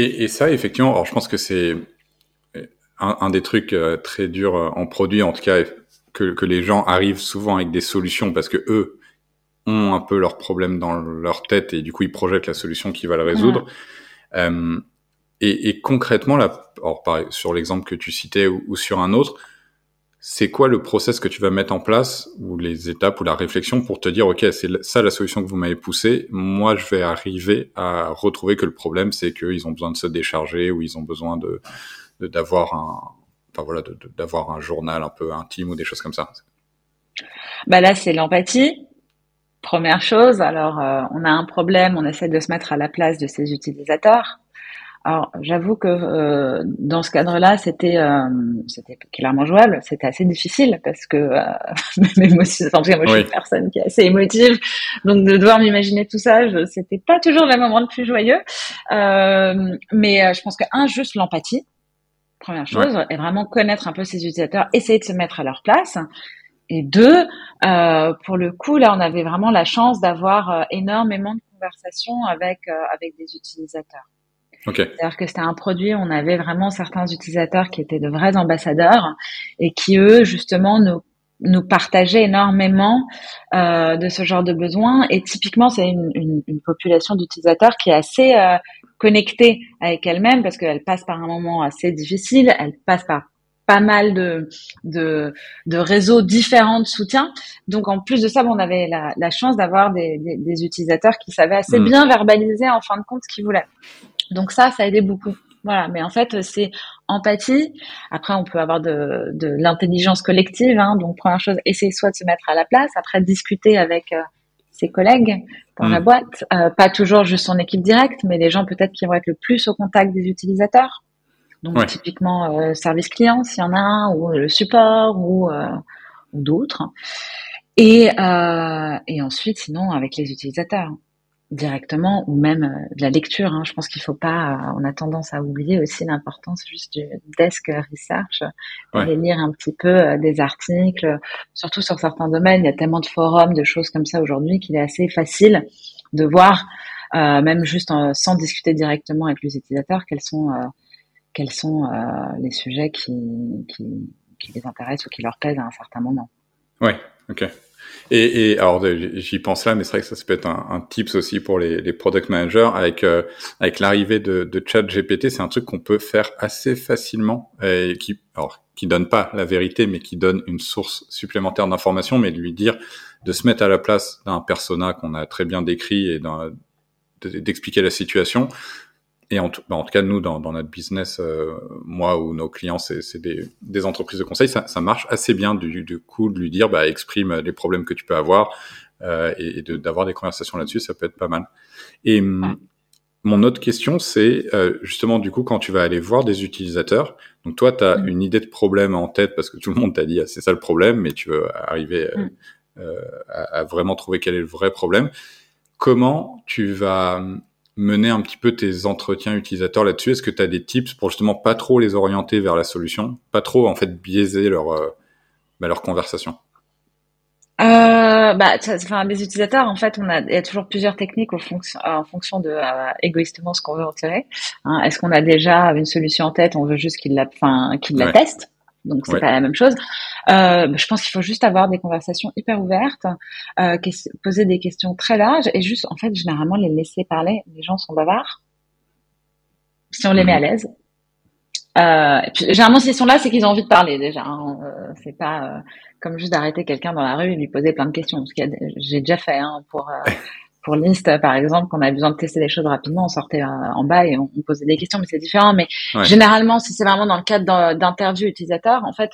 A: Et, et ça, effectivement, alors je pense que c'est un, un, des trucs très durs en produit, en tout cas que, que les gens arrivent souvent avec des solutions parce que eux ont un peu leurs problèmes dans leur tête et du coup ils projettent la solution qui va le résoudre. Euh, et, et, concrètement, là, alors, pareil, sur l'exemple que tu citais ou, ou sur un autre, c'est quoi le process que tu vas mettre en place ou les étapes ou la réflexion pour te dire ok c'est ça la solution que vous m'avez poussée moi je vais arriver à retrouver que le problème c'est qu'ils ont besoin de se décharger ou ils ont besoin de d'avoir un enfin voilà, d'avoir un journal un peu intime ou des choses comme ça.
B: Bah là, c'est l'empathie. Première chose, alors euh, on a un problème, on essaie de se mettre à la place de ces utilisateurs. Alors, j'avoue que euh, dans ce cadre-là, c'était euh, c'était clairement jouable. C'était assez difficile parce que euh, même enfin, moi, je suis une personne qui est assez émotive, donc de devoir m'imaginer tout ça, c'était pas toujours le moment le plus joyeux. Euh, mais je pense que un, juste l'empathie, première chose, et vraiment connaître un peu ses utilisateurs, essayer de se mettre à leur place. Et deux, pour le coup, là, on avait vraiment la chance d'avoir énormément de conversations avec avec des utilisateurs. C'est-à-dire que c'était un produit, on avait vraiment certains utilisateurs qui étaient de vrais ambassadeurs et qui, eux, justement, nous, nous partageaient énormément euh, de ce genre de besoins. Et typiquement, c'est une, une, une, population d'utilisateurs qui est assez euh, connectée avec elle-même parce qu'elle passe par un moment assez difficile, elle passe par pas mal de, de, de, réseaux différents de soutien. Donc en plus de ça, on avait la, la chance d'avoir des, des, des, utilisateurs qui savaient assez hmm. bien verbaliser en fin de compte ce qu'ils voulaient. Donc ça, ça a aidé beaucoup. Voilà, mais en fait, c'est empathie. Après, on peut avoir de, de l'intelligence collective. Hein. Donc, première chose, essayer soit de se mettre à la place. Après, discuter avec euh, ses collègues dans la mm. boîte. Euh, pas toujours juste son équipe directe, mais les gens peut-être qui vont être le plus au contact des utilisateurs. Donc, typiquement, euh, service client, s'il y en a un, ou le support, ou, ou d'autres. Et, et ensuite, sinon, avec les utilisateurs directement ou même euh, de la lecture. Hein. Je pense qu'il faut pas, euh, on a tendance à oublier aussi l'importance juste du desk research, d'aller lire un petit peu euh, des articles, surtout sur certains domaines. Il y a tellement de forums, de choses comme ça aujourd'hui qu'il est assez facile de voir, euh, même juste sans discuter directement avec les utilisateurs, quels sont quels sont les sujets qui, qui, qui les intéressent ou qui leur plaisent à un certain moment.
A: Ouais, ok. Et, et alors j'y pense là, mais c'est vrai que ça, peut être un, un tips aussi pour les, product managers avec euh, avec l'arrivée de, de Chat GPT, c'est un truc qu'on peut faire assez facilement et qui alors qui donne pas la vérité, mais qui donne une source supplémentaire d'information, mais de lui dire de se mettre à la place d'un persona qu'on a très bien décrit et d'expliquer la situation et en tout, bah, en tout cas, nous, dans, dans notre business, euh, moi ou nos clients, c'est des, des, entreprises de conseil, ça, ça, marche assez bien du, du coup de lui dire, bah, exprime les problèmes que tu peux avoir euh, et, d'avoir des conversations là-dessus, ça peut être pas mal. Et mon autre question, c'est euh, justement du coup quand tu vas aller voir des utilisateurs. Donc toi, tu as mm. une idée de problème en tête parce que tout le monde t'a dit, ah, c'est ça le problème, mais tu veux arriver mm. euh, à, à vraiment trouver quel est le vrai problème. Comment tu vas mener un petit peu tes entretiens utilisateurs là-dessus Est-ce que tu as des tips pour justement pas trop les orienter vers la solution, pas trop en fait biaiser leur euh, bah, leur conversation?
B: Euh, bah, enfin, les utilisateurs, en fait, on a, il y a toujours plusieurs techniques fonction, en fonction de euh, égoïstement ce qu'on veut retirer. Hein. Est-ce qu'on a déjà une solution en tête? On veut juste qu'il la, enfin, la teste donc c'est pas la même chose. Euh, je pense qu'il faut juste avoir des conversations hyper ouvertes, euh, poser des questions très larges et juste en fait généralement les laisser parler. Les gens sont bavards. Si on les met à mhm. l'aise. Euh, et puis, généralement s'ils sont là, c'est qu'ils ont envie de parler déjà. Hein. C'est pas comme juste d'arrêter quelqu'un dans la rue et lui poser plein de questions. Parce que j'ai déjà fait hein, pour pour List, par exemple, qu'on avait besoin de tester des choses rapidement, on sortait euh, en bas et on, posait des questions, mais c'est différent. Mais généralement, si c'est vraiment dans le cadre d'interviews utilisateurs, en fait,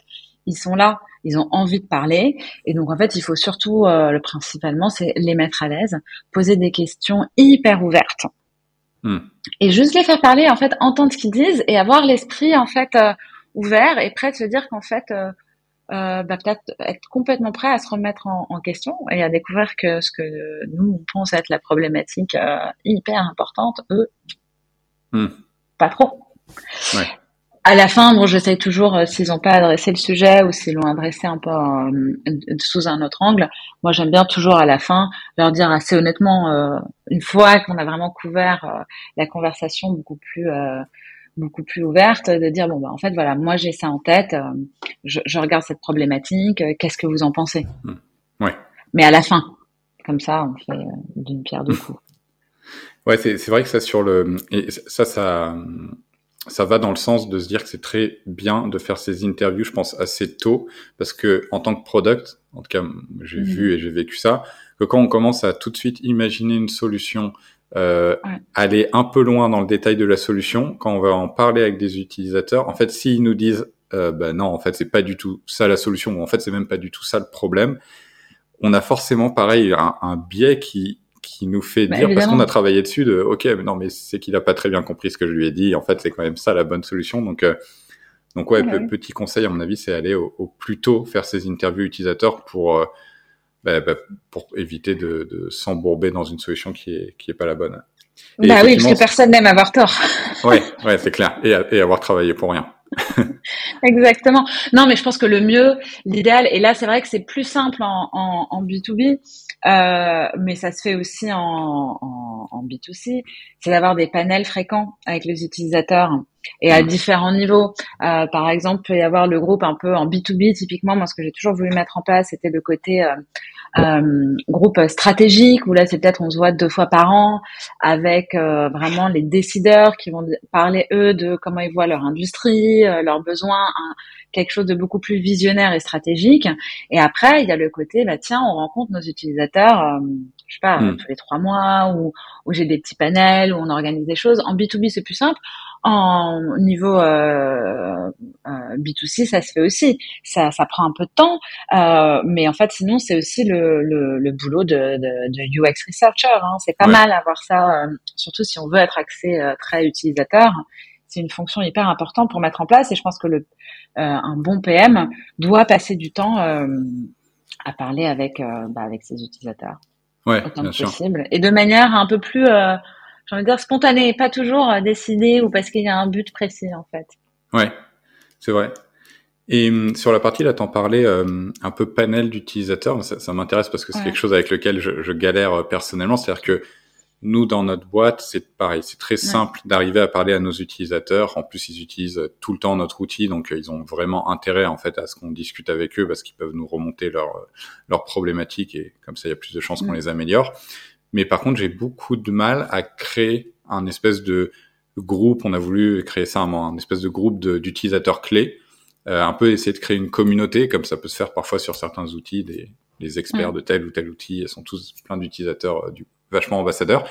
B: ils sont là, ils ont envie de parler, et donc en fait, il faut surtout, euh, le principalement, c'est les mettre à l'aise, poser des questions hyper ouvertes, hmm. et juste les faire parler, en fait, entendre ce qu'ils disent et avoir l'esprit en fait euh, ouvert et prêt de se dire qu'en fait euh, bah, peut-être être complètement prêt à se remettre en, en, question et à découvrir que ce que nous on pense être la problématique euh, hyper importante, eux, hmm. pas trop. Ouais. À la fin, bon, j'essaye toujours, euh, s'ils n'ont pas adressé le sujet ou s'ils l'ont adressé un peu euh, sous un autre angle, moi j'aime bien toujours à la fin leur dire assez honnêtement, une fois qu'on a vraiment couvert la conversation beaucoup plus beaucoup plus ouverte de dire bon bah en fait voilà moi j'ai ça en tête euh, je, je, regarde cette problématique euh, qu'est-ce que vous en pensez
A: mmh. ouais
B: mais à la fin comme ça on fait euh, d'une pierre deux coups
A: ouais c'est c'est vrai que ça sur le et ça ça ça va dans le sens de se dire que c'est très bien de faire ces interviews je pense assez tôt parce que en tant que product en tout cas j'ai mmh. vu et j'ai vécu ça que quand on commence à tout de suite imaginer une solution euh, aller un peu loin dans le détail de la solution, quand on va en parler avec des utilisateurs, en fait, s'ils nous disent euh, bah non, en fait, c'est pas du tout ça la solution. En fait, c'est même pas du tout ça le problème. On a forcément, pareil, un, biais qui qui nous fait bah, dire parce qu'on a travaillé dessus de ok, mais non, mais c'est qu'il a pas très bien compris ce que je lui ai dit. En fait, c'est quand même ça la bonne solution. Donc euh, donc ouais, petit conseil à mon avis, c'est aller au, au, plus tôt faire ces interviews utilisateurs pour euh, bah, bah, pour éviter de, de s'embourber dans une solution qui est qui est pas la bonne.
B: bah oui, parce que personne n'aime avoir tort.
A: ouais, c'est clair, et, et avoir travaillé pour rien.
B: Exactement. Non, mais je pense que le mieux, l'idéal, et là c'est vrai que c'est plus simple en, en, en B2B, euh, mais ça se fait aussi en, en, en B2C, c'est d'avoir des panels fréquents avec les utilisateurs et à mm. différents niveaux. Euh, par exemple, il peut y avoir le groupe un peu en B2B, typiquement, moi ce que j'ai toujours voulu mettre en place, c'était le côté euh, euh, groupe stratégique où là c'est peut-être on se voit deux fois par an avec euh, vraiment les décideurs qui vont parler eux de comment ils voient leur industrie, euh, leurs besoins, quelque chose de beaucoup plus visionnaire et stratégique. Et après il y a le côté bah tiens on rencontre nos utilisateurs, euh, je sais pas hmm. tous les trois mois ou où j'ai des petits panels où on organise des choses. En B2B c'est plus simple. En niveau euh, euh, B2C, ça se fait aussi. Ça, ça prend un peu de temps, euh, mais en fait, sinon, c'est aussi le, le, le, boulot de, de, de UX researcher. Hein. C'est pas mal avoir ça, euh, surtout si on veut être axé très utilisateur. C'est une fonction hyper importante pour mettre en place, et je pense que le, un bon PM doit passer du temps à parler avec bah, avec ses utilisateurs.
A: Ouais, bien sûr.
B: possible, et de manière un peu plus j'ai envie de dire spontané, pas toujours euh, décidé ou parce qu'il y a un but précis en fait.
A: Ouais, c'est vrai. Et hum, sur la partie là, t'en parlais euh, un peu panel d'utilisateurs. Ça, ça m'intéresse parce que c'est quelque chose avec lequel je, je galère euh, personnellement. C'est-à-dire que nous, dans notre boîte, c'est pareil. C'est très simple d'arriver à parler à nos utilisateurs. En plus, ils utilisent tout le temps notre outil, donc ils ont vraiment intérêt en fait à ce qu'on discute avec eux parce qu'ils peuvent nous remonter leurs leurs problématiques et comme ça, il y a plus de chances qu'on les améliore. Mais par contre, j'ai beaucoup de mal à créer un espèce de groupe. On a voulu créer ça, un, un espèce de groupe d'utilisateurs clés. Euh, un peu essayer de créer une communauté, comme ça peut se faire parfois sur certains outils. Des, les experts de tel ou tel outil sont tous plein d'utilisateurs euh, du, vachement ambassadeurs.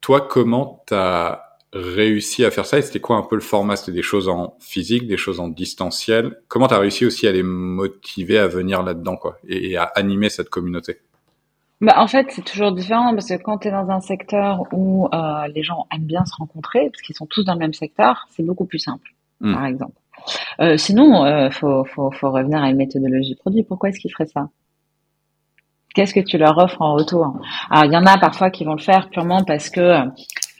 A: Toi, comment t'as réussi à faire ça et c'était quoi un peu le format? C'était des choses en physique, des choses en distanciel? Comment t'as réussi aussi à les motiver à venir là-dedans, quoi, et à animer cette communauté?
B: Bah, en fait, c'est toujours différent parce que quand tu es dans un secteur où euh, les gens aiment bien se rencontrer, parce qu'ils sont tous dans le même secteur, c'est beaucoup plus simple, hmm. par exemple. Euh, sinon, euh, faut, faut, faut revenir à une méthodologie produit. Pourquoi est-ce qu'ils feraient ça? Qu'est-ce que tu leur offres en retour? Alors, il y en a parfois qui vont le faire purement parce que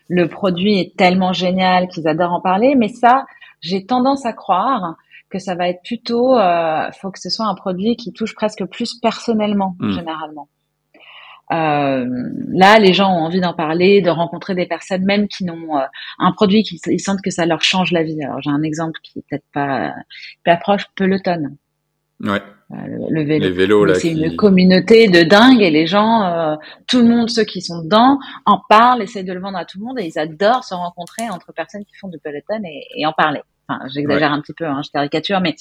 B: le produit est tellement génial qu'ils adorent en parler, mais ça, j'ai tendance à croire que ça va être plutôt, euh, faut que ce soit un produit qui touche presque plus personnellement, hmm. généralement. Euh, là, les gens ont envie d'en parler, de rencontrer des personnes même qui n'ont euh, un produit qu'ils sentent que ça leur change la vie. Alors j'ai un exemple qui est peut-être pas plus proche, Peloton.
A: Ouais.
B: Euh, le, vélo. Les vélos, c'est une communauté de dingue et les gens, tout le monde, ceux qui sont dedans, en parlent, essayent de le vendre à tout le monde et ils adorent se rencontrer entre personnes qui font du peloton et, et en parler. Enfin, j'exagère un petit peu, hein, je caricature, mais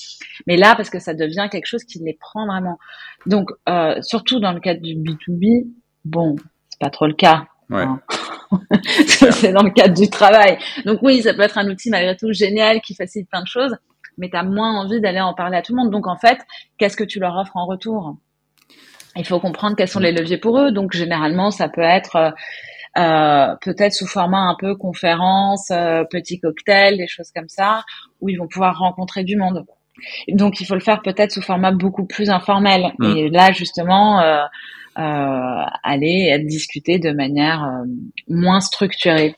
B: mais là parce que ça devient quelque chose qui les prend vraiment. Donc euh, surtout dans le cadre du B2B, bon, c'est pas trop le cas. Ouais. Hein. c'est dans le cadre du travail. Donc oui, ça peut être un outil malgré tout génial qui facilite plein de choses, mais tu as moins envie d'aller en parler à tout le monde. Donc en fait, qu'est-ce que tu leur offres en retour? Il faut comprendre quels sont les leviers pour eux. Donc généralement, ça peut être euh, peut-être sous format un peu conférence, euh, petit cocktail, des choses comme ça, où ils vont pouvoir rencontrer du monde. Donc il faut le faire peut-être sous format beaucoup plus informel. Mm. Et là justement, euh, euh, aller discuter de manière euh, moins structurée.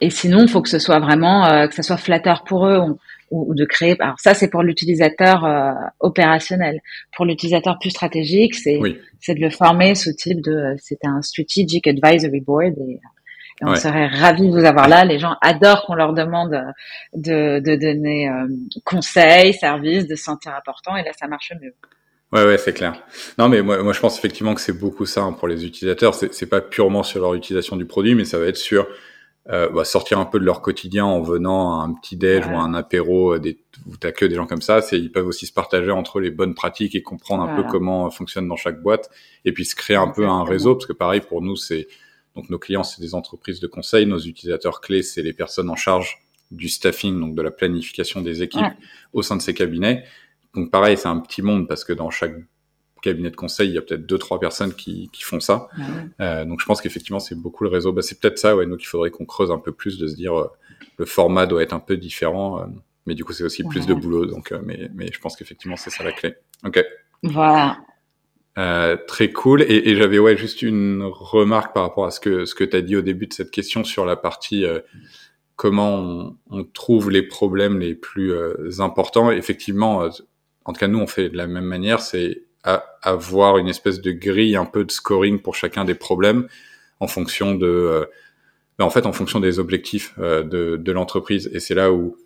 B: et sinon, il faut que ce soit vraiment que ce soit flatteur pour eux ou, de créer. Alors ça, c'est pour l'utilisateur euh, opérationnel. Pour l'utilisateur plus stratégique, c'est c'est de le former sous type de c'est un strategic advisory board et, on serait ravis de vous avoir là. Les gens adorent qu'on leur demande de, de donner euh, conseils, services, de se sentir important et là ça marche mieux.
A: Ouais, ouais, c'est clair. Non, mais moi, moi, je pense effectivement que c'est beaucoup ça hein, pour les utilisateurs. C'est, c'est pas purement sur leur utilisation du produit, mais ça va être sur euh, bah, sortir un peu de leur quotidien en venant à un petit déj ou à un apéro euh, des, où t'as que des gens comme ça, c'est ils peuvent aussi se partager entre les bonnes pratiques et comprendre un peu comment fonctionne dans chaque boîte et puis se créer un peu un réseau parce que pareil pour nous c'est donc nos clients c'est des entreprises de conseil, nos utilisateurs clés c'est les personnes en charge du staffing, donc de la planification des équipes au sein de ces cabinets. Donc pareil, c'est un petit monde parce que dans chaque cabinet de conseil, il y a peut-être deux trois personnes qui, qui font ça. Euh, donc je pense qu'effectivement c'est beaucoup le réseau. Bah, c'est peut-être ça, ouais. Donc il faudrait qu'on creuse un peu plus de se dire euh, le format doit être un peu différent, euh, mais du coup c'est aussi plus de boulot. Donc euh, mais mais je pense qu'effectivement c'est ça la clé. Ok.
B: Voilà.
A: Euh, très cool. Et, et j'avais ouais juste une remarque par rapport à ce que ce que tu as dit au début de cette question sur la partie euh, comment on, on, trouve les problèmes les plus euh, importants. Effectivement, en tout cas nous on fait de la même manière, c'est avoir une espèce de grille un peu de scoring pour chacun des problèmes en fonction de ben, en fait en fonction des objectifs de, de l'entreprise. Et c'est là où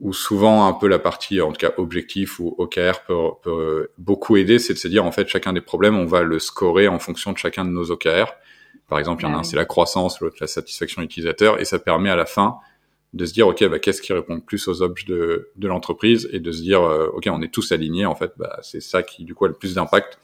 A: où souvent un peu la partie en tout cas objectif ou OKR peut, peut beaucoup aider, c'est de se dire en fait chacun des problèmes on va le scorer en fonction de chacun de nos OKR. Par exemple, il y en a un c'est la croissance, l'autre la satisfaction utilisateur et ça permet à la fin de se dire ok bah, qu'est-ce qui répond plus aux objets de, de l'entreprise et de se dire euh, ok on est tous alignés en fait bah, c'est ça qui du coup a le plus d'impact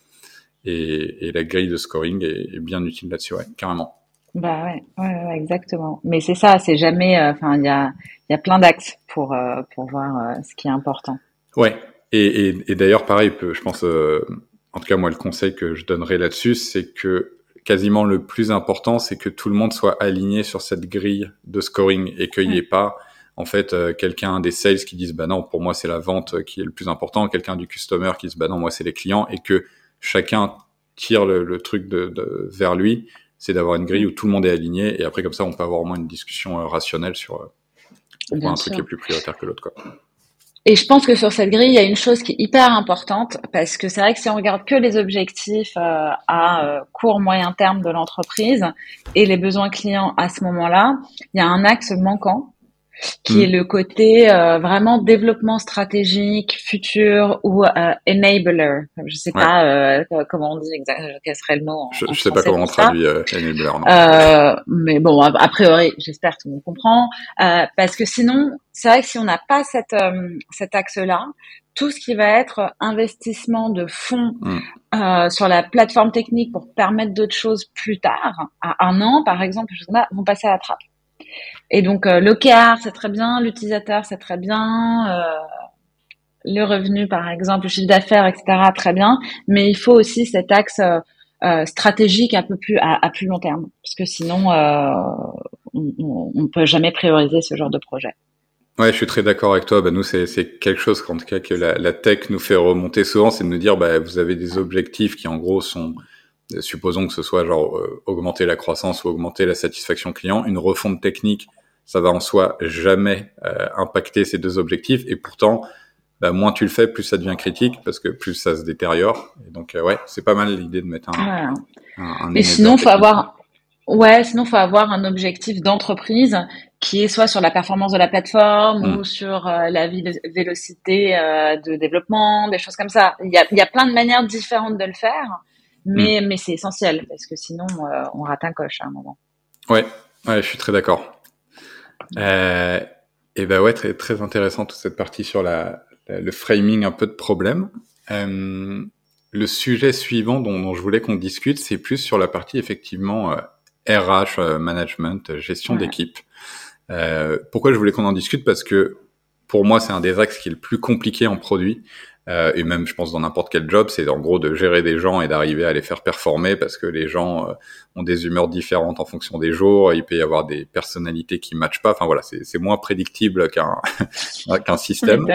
A: et, et, la grille de scoring est, est bien utile là-dessus ouais carrément.
B: Bah ouais, ouais, ouais exactement. Mais c'est ça, c'est jamais. Euh, enfin, il y a, il y a plein d'axes pour euh, pour voir ce qui est important.
A: Ouais. Et, et, et d'ailleurs, pareil, je pense. en tout cas, moi, le conseil que je donnerais là-dessus, c'est que quasiment le plus important, c'est que tout le monde soit aligné sur cette grille de scoring et qu'il n'y ait pas en fait quelqu'un des sales qui disent bah non pour moi c'est la vente qui est le plus important quelqu'un du customer qui dit bah non moi c'est les clients et que chacun tire le, le truc de, de, vers lui c'est d'avoir une grille où tout le monde est aligné et après comme ça on peut avoir au moins une discussion euh, rationnelle sur euh, un truc qui est plus prioritaire que l'autre quoi.
B: Et je pense que sur cette grille, il y a une chose qui est hyper importante parce que c'est vrai que si on regarde que les objectifs euh, à court moyen terme de l'entreprise et les besoins clients à ce moment-là, il y a un axe manquant qui est mm. le côté euh, vraiment développement stratégique, futur ou euh, enabler. Je sais pas euh, comment on dit exactement, quel serait le mot. En,
A: je, ne sais pas comment on traduit enabler.
B: Non. mais bon, a, priori, j'espère que tout le monde comprend. parce que sinon, c'est vrai que si on n'a pas cette, cet axe-là, tout ce qui va être investissement de fonds mm. sur la plateforme technique pour permettre d'autres choses plus tard, à un an par exemple, vont passer à la trappe. Et donc euh, l'OKR, c'est très bien, l'utilisateur, c'est très bien, euh, le revenu, par exemple, le chiffre d'affaires, etc., très bien. Mais il faut aussi cet axe euh, euh stratégique un peu plus à, plus long terme, parce que sinon, on ne peut jamais prioriser ce genre de projet.
A: Ouais, je suis très d'accord avec toi. Bah, nous, c'est quelque chose qu'en tout cas que la, la, tech nous fait remonter souvent, c'est de nous dire, bah, vous avez des objectifs qui en gros sont supposons que ce soit genre euh, augmenter la croissance ou augmenter la satisfaction client, une refonte technique, ça va en soi jamais euh, impacter ces deux objectifs. Et pourtant, bah, moins tu le fais, plus ça devient critique parce que plus ça se détériore. Et donc euh, ouais, c'est pas mal l'idée de mettre un.
B: un, Mais sinon, faut avoir. Ouais, sinon faut avoir un objectif d'entreprise qui est soit sur la performance de la plateforme ou mm. sur la vélocité de développement, des choses comme ça. Il y a, il y a plein de manières différentes de le faire mais, mm. mais c'est essentiel parce que sinon euh, on rate un coche à un moment.
A: Ouais, ouais, je suis très d'accord. Euh, et ben ouais, très très intéressant toute cette partie sur la, le framing un peu de problème. Euh, le sujet suivant dont, dont je voulais qu'on discute, c'est plus sur la partie effectivement RH, euh, management, gestion d'équipe. pourquoi je voulais qu'on en discute? Parce que pour moi, c'est un des axes qui est le plus compliqué en produit. Euh, et même, je pense, dans n'importe quel job, c'est en gros de gérer des gens et d'arriver à les faire performer parce que les gens euh, ont des humeurs différentes en fonction des jours. Il peut y avoir des personnalités qui matchent pas. Enfin voilà, c'est moins prédictible qu'un qu'un système.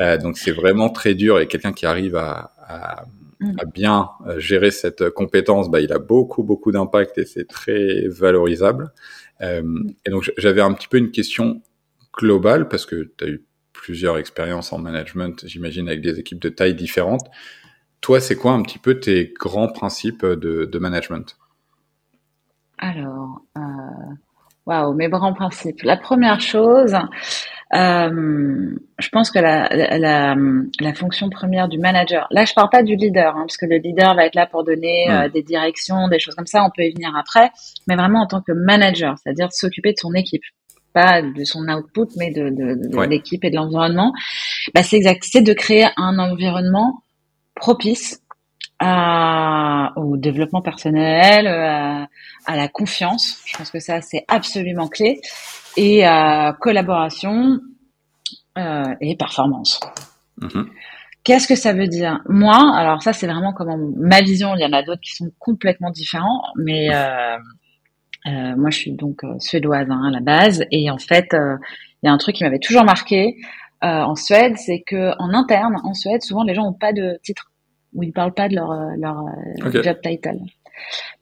A: euh, donc c'est vraiment très dur. Et quelqu'un qui arrive à, à, mm. à, bien euh, gérer cette compétence, bah, il a beaucoup beaucoup d'impact et c'est très valorisable. Euh, et donc j'avais un petit peu une question globale parce que tu as eu plusieurs expériences en management, j'imagine, avec des équipes de taille différentes. Toi, c'est quoi un petit peu tes grands principes de, de management?
B: Alors, euh, waouh, mes grands principes. La première chose, euh, je pense que la, la, la, fonction première du manager, là je parle pas du leader, hein, parce que le leader va être là pour donner euh, des directions, des choses comme ça, on peut y venir après, mais vraiment en tant que manager, c'est-à-dire s'occuper de son équipe pas de son output, mais de, de, l'équipe et de l'environnement, bah c'est exact, c'est de créer un environnement propice à, au développement personnel, à, à, la confiance. Je pense que ça, c'est absolument clé. et collaboration et performance. Mm-hmm. Qu'est-ce que ça veut dire? Moi, alors ça c'est vraiment comme ma vision. Il y en a d'autres qui sont complètement différents, mais euh, euh, moi je suis donc euh, suédoise hein, à la base, et en fait il y a un truc qui m'avait toujours marqué en Suède, c'est que en interne en Suède, souvent les gens n'ont pas de titre ou ils parlent pas de leur leur job title.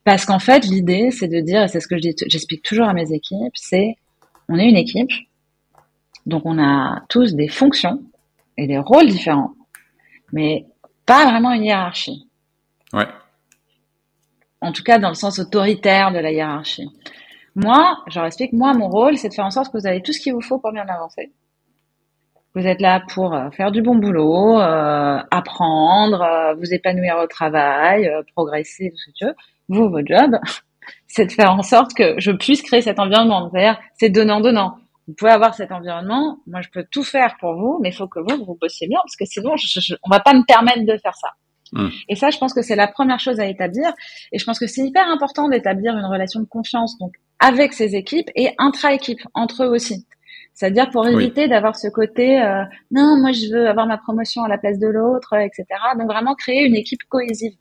B: Parce qu'en fait, l'idée, c'est de dire, et c'est ce que j'explique toujours à mes équipes, c'est on est une équipe, donc on a tous des fonctions et des rôles différents mais pas vraiment une hiérarchie.
A: Ouais.
B: En tout cas, dans le sens autoritaire de la hiérarchie. Moi, je leur explique, moi, mon rôle, c'est de faire en sorte que vous avez tout ce qu'il vous faut pour bien avancer. Vous êtes là pour euh, faire du bon boulot, euh, apprendre, euh, vous épanouir au travail, progresser, tout ce que tu veux. Vous, votre job, c'est de faire en sorte que je puisse créer cet environnement. C'est-à-dire, c'est donnant-donnant vous pouvez avoir cet environnement. Moi, je peux tout faire pour vous, mais il faut que vous, vous bossiez bien, parce que sinon, je, je, on va pas me permettre de faire ça. Hum. Et ça, je pense que c'est la première chose à établir. Et je pense que c'est hyper important d'établir une relation de confiance, donc avec ses équipes et intra-équipe, entre eux aussi. C'est-à-dire pour éviter d'avoir ce côté euh, non, moi je veux avoir ma promotion à la place de l'autre, etc. Donc vraiment créer une équipe cohésive.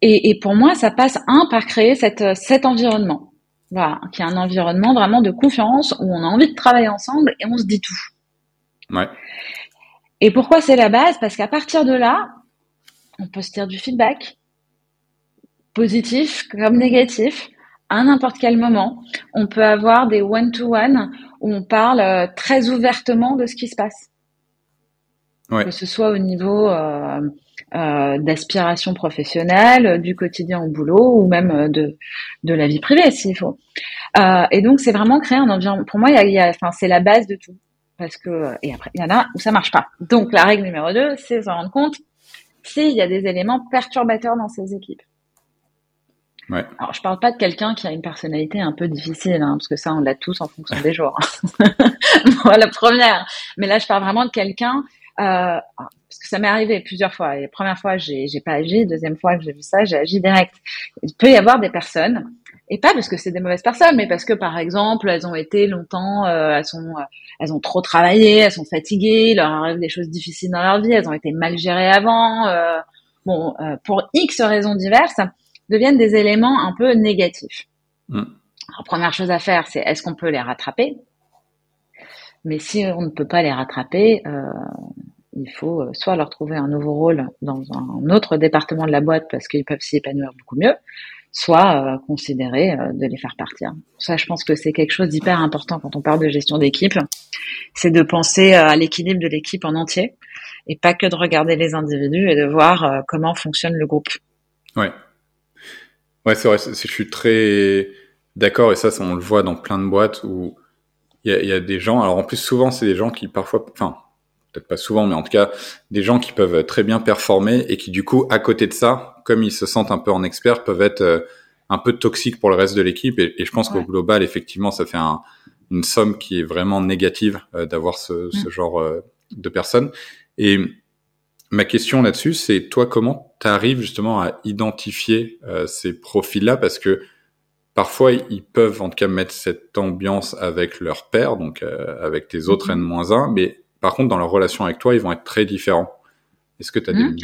B: Et, et pour moi, ça passe un par créer cette, cet environnement. Voilà, qui est un environnement vraiment de confiance où on a envie de travailler ensemble et on se dit tout.
A: Ouais.
B: Et pourquoi c'est la base? Parce qu'à partir de là, on peut se tirer du feedback, positif comme négatif, à n'importe quel moment. On peut avoir des one-to-one où on parle euh, très ouvertement de ce qui se passe.
A: Ouais.
B: Que ce soit au niveau euh, euh, d'aspiration professionnelle, du quotidien au boulot ou même de, de la vie privée s'il faut. Euh, et donc c'est vraiment créer un environnement. Pour moi, il y a, enfin, c'est la base de tout. Parce que et après il y en a où ça marche pas. Donc la règle numéro deux, c'est se rendre compte s'il y a des éléments perturbateurs dans ces équipes.
A: Ouais.
B: Alors, je parle pas de quelqu'un qui a une personnalité un peu difficile, hein, parce que ça, on l'a tous en fonction des jours. bon, la première. Mais là, je parle vraiment de quelqu'un euh, parce que ça m'est arrivé plusieurs fois. Et la première fois, j'ai, j'ai pas agi. Deuxième fois que j'ai vu ça, j'ai agi direct. Il peut y avoir des personnes, et pas parce que c'est des mauvaises personnes, mais parce que par exemple, elles ont été longtemps, euh, elles sont, euh, elles ont trop travaillé, elles sont fatiguées, il leur arrive des choses difficiles dans leur vie, elles ont été mal gérées avant. Euh, bon, pour X raisons diverses, deviennent des éléments un peu négatifs. Mm. Alors, première chose à faire, c'est est-ce qu'on peut les rattraper? Mais si on ne peut pas les rattraper, il faut soit leur trouver un nouveau rôle dans un autre département de la boîte parce qu'ils peuvent s'y épanouir beaucoup mieux, soit euh, considérer euh, de les faire partir. Ça, je pense que c'est quelque chose d'hyper important quand on parle de gestion d'équipe, c'est de penser à l'équilibre de l'équipe en entier et pas que de regarder les individus et de voir comment fonctionne le groupe.
A: Ouais, ouais, c'est vrai. Je suis très d'accord et ça, on le voit dans plein de boîtes où il y y a, des gens. Alors en plus, souvent, c'est des gens qui parfois, enfin, peut-être pas souvent, mais en tout cas, des gens qui peuvent très bien performer et qui du coup, à côté de ça, comme ils se sentent un peu en expert, peuvent être euh, un peu toxiques pour le reste de l'équipe. Et, je pense qu'au global, effectivement, ça fait un, une somme qui est vraiment négative euh, d'avoir ce, ce, mm. genre euh, de personnes. Et ma question là-dessus, c'est toi, comment tu arrives justement à identifier ces profils-là? Parce que parfois, ils peuvent en tout cas mettre cette ambiance avec leur père, donc avec tes autres mm-hmm. N-1, mais par contre, dans leur relation avec toi, ils vont être très différents. Est-ce que tu as des...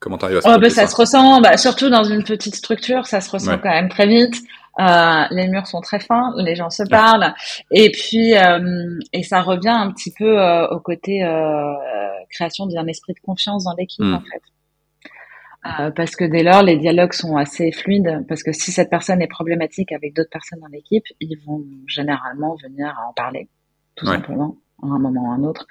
A: Comment à
B: oh, bah, ça, ça, se ressent, bah, surtout dans une petite structure, ça se ressent quand même très vite. Euh, les murs sont très fins, les gens se parlent, et puis euh, et ça revient un petit peu euh, au côté euh, création d'un esprit de confiance dans l'équipe hmm. en fait. Euh, parce que dès lors, les dialogues sont assez fluides. Parce que si cette personne est problématique avec d'autres personnes dans l'équipe, ils vont généralement venir en parler, tout simplement à un moment ou à un autre.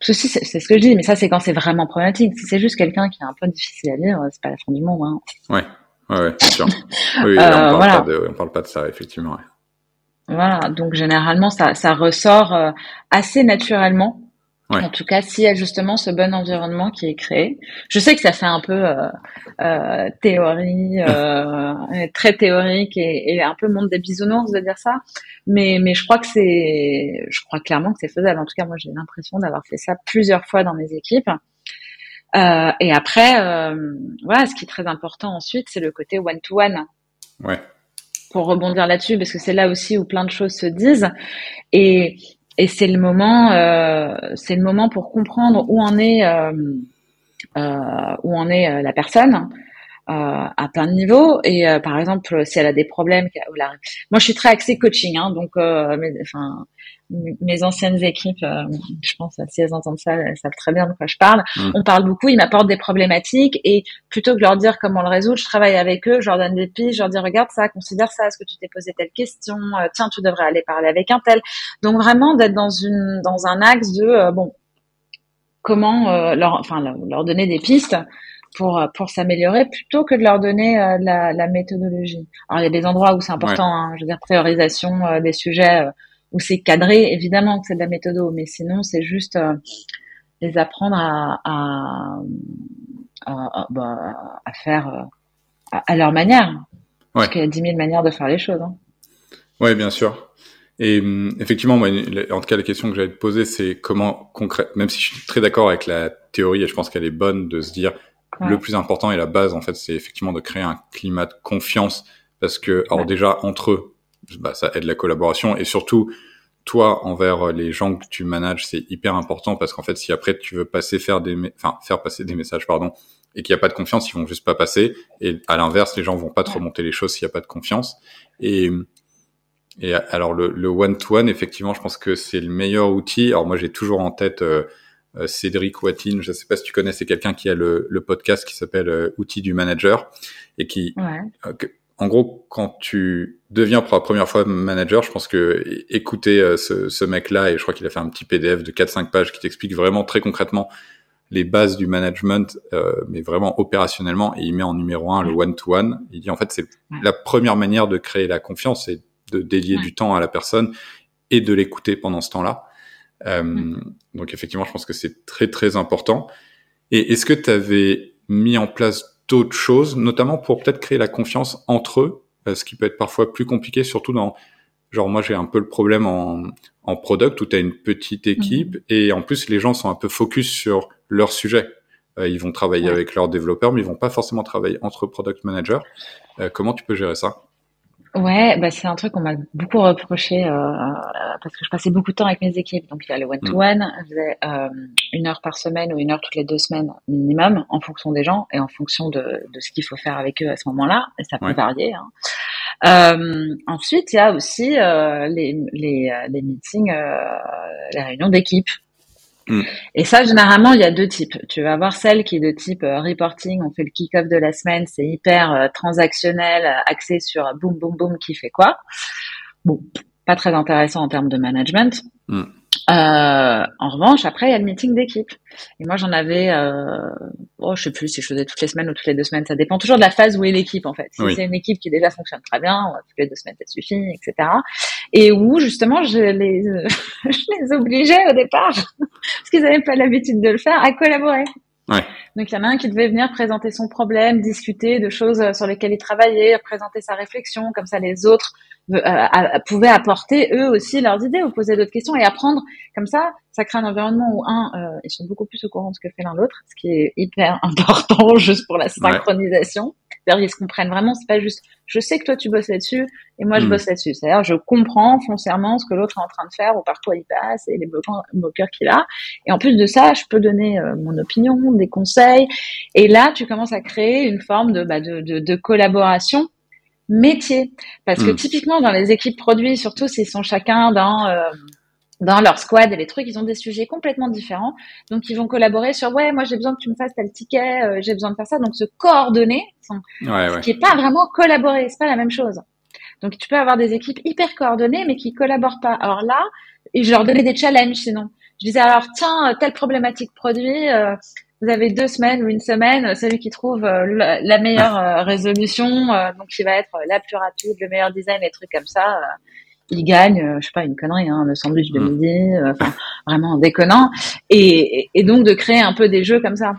B: Parce que c'est ce que je dis, mais ça c'est quand c'est vraiment problématique. Si c'est juste quelqu'un qui est un peu difficile à lire, c'est pas la fin du monde. Hein.
A: Ouais, ouais, ouais, c'est sûr. Oui, on, parle voilà. pas de, on parle pas de ça, effectivement. Ouais.
B: Voilà, donc généralement ça, ça ressort euh, assez naturellement en tout cas, s'il y a justement ce bon environnement qui est créé. Je sais que ça fait un peu euh, euh, théorie, euh, très théorique et, et, un peu monde des bisounours de dire ça, mais mais je crois que c'est, je crois clairement que c'est faisable. En tout cas, moi j'ai l'impression d'avoir fait ça plusieurs fois dans mes équipes. Euh, et après, euh, voilà, ce qui est très important ensuite, c'est le côté one to one.
A: Ouais.
B: pour rebondir là-dessus, parce que c'est là aussi où plein de choses se disent. Et, et c'est le moment, euh, c'est le moment pour comprendre où en est, euh, euh, où en est la personne. à plein de niveaux et par exemple si elle a des problèmes moi je suis très axée coaching hein, donc enfin mes anciennes équipes, euh, je pense si elles entendent ça, elles savent très bien de quoi je parle. Mm. On parle beaucoup, ils m'apportent des problématiques et plutôt que de leur dire comment le résoudre, je travaille avec eux, je leur donne des pistes, je leur dis regarde ça, considère ça, est-ce que tu t'es posé telle question, euh, tiens tu devrais aller parler avec un tel. Donc vraiment d'être dans une dans un axe de euh, bon comment leur enfin leur donner des pistes pour pour s'améliorer plutôt que de leur donner la, la, méthodologie. Alors il y a des endroits où c'est important, hein, je veux dire priorisation des sujets où c'est cadré, évidemment que c'est de la méthode, mais sinon c'est juste euh, les apprendre à, à, à, bah, à faire euh, à, leur manière. Ouais. Parce qu'il y a dix mille manières de faire les choses. Hein.
A: Oui, bien sûr. Et hum, effectivement, moi, en tout cas, la question que j'allais te poser, c'est comment concrètement, même si je suis très d'accord avec la théorie et je pense qu'elle est bonne de se dire le plus important et la base, en fait, c'est effectivement de créer un climat de confiance parce que, alors déjà entre eux, bah, ça aide la collaboration et surtout toi envers les gens que tu manages, c'est hyper important parce qu'en fait, si après tu veux passer faire des, enfin faire passer des messages, pardon, et qu'il n'y a pas de confiance, ils vont juste pas passer. Et à l'inverse, les gens vont pas te remonter les choses s'il n'y a pas de confiance. Et et alors le one to one, effectivement, je pense que c'est le meilleur outil. Alors moi, j'ai toujours en tête euh, euh, Cédric Watine. Je sais pas si tu connais, c'est quelqu'un qui a le, le podcast qui s'appelle euh, Outils du manager et qui ouais en gros, quand tu deviens pour la première fois manager, je pense que écouter euh, ce, ce mec-là, et je crois qu'il a fait un petit PDF de 4-5 pages qui t'explique vraiment très concrètement les bases du management, euh, mais vraiment opérationnellement, et il met en numéro un le one-to-one. Il dit en fait, c'est la première manière de créer la confiance, c'est de dédier du temps à la personne et de l'écouter pendant ce temps-là. Euh, donc effectivement, je pense que c'est très très important. Et est-ce que tu avais mis en place d'autres choses, notamment pour peut-être créer la confiance entre eux, ce qui peut être parfois plus compliqué, surtout dans, genre moi j'ai un peu le problème en, en product où tu as une petite équipe mhm. et en plus les gens sont un peu focus sur leur sujet. Euh, ils vont travailler avec leurs développeurs, mais ils vont pas forcément travailler entre product managers. Euh, comment tu peux gérer ça?
B: Ouais, bah c'est un truc qu'on m'a beaucoup reproché euh, parce que je passais beaucoup de temps avec mes équipes. Donc il y a le one to one, je faisais euh, une heure par semaine ou une heure toutes les deux semaines minimum, en fonction des gens et en fonction de, de ce qu'il faut faire avec eux à ce moment-là. Et ça peut varier. Hein. Euh, ensuite, il y a aussi euh, les, les, euh, les meetings, euh, les réunions d'équipe. Mm. Et ça, généralement, il y a deux types. Tu vas avoir celle qui est de type euh, reporting, on fait le kick-off de la semaine, c'est hyper euh, transactionnel, euh, axé sur boum, boum, boum, qui fait quoi. Bon, pas très intéressant en termes de management. Mm. Euh, en revanche, après, il y a le meeting d'équipe. Et moi, j'en avais, euh, oh, je sais plus si je faisais toutes les semaines ou toutes les deux semaines. Ça dépend toujours de la phase où est l'équipe, en fait. Si c'est une équipe qui déjà fonctionne très bien, toutes les deux semaines, ça suffit, etc. Et où, justement, je les, je les obligeais au départ, parce qu'ils n'avaient pas l'habitude de le faire, à collaborer. Ouais. Donc il y en a un qui devait venir présenter son problème, discuter de choses sur lesquelles il travaillait, présenter sa réflexion, comme ça les autres euh, pouvaient apporter eux aussi leurs idées ou poser d'autres questions et apprendre comme ça. Ça crée un environnement où un, euh, ils sont beaucoup plus au courant de ce que fait l'un l'autre, ce qui est hyper important juste pour la synchronisation. C'est-à-dire ils se comprennent vraiment. C'est pas juste je sais que toi tu bosses là-dessus et moi je hmm. bosse là-dessus. C'est-à-dire je comprends foncièrement ce que l'autre est en train de faire ou par quoi il passe et les bloqueurs qu'il a. Et en plus de ça, je peux donner euh, mon opinion, des conseils. Et là, tu commences à créer une forme de, bah, de, de, de collaboration métier. Parce que hmm. typiquement dans les équipes produits, surtout s'ils sont chacun dans euh, dans leur squad et les trucs, ils ont des sujets complètement différents. Donc, ils vont collaborer sur, ouais, moi, j'ai besoin que tu me fasses tel ticket, euh, j'ai besoin de faire ça. Donc, se coordonner, ce qui est pas vraiment collaborer, c'est pas la même chose. Donc, tu peux avoir des équipes hyper coordonnées, mais qui collaborent pas. Alors là, et je leur donnais des challenges, sinon. Je disais, alors, tiens, telle problématique produit, euh, vous avez deux semaines ou une semaine, celui qui trouve euh, la meilleure résolution, donc qui va être la plus rapide, le meilleur design, les trucs comme ça, il gagne, euh, je sais pas, une connerie, hein, le sandwich de mm. midi, euh, enfin vraiment déconnant, et, et, donc de créer un peu des jeux comme ça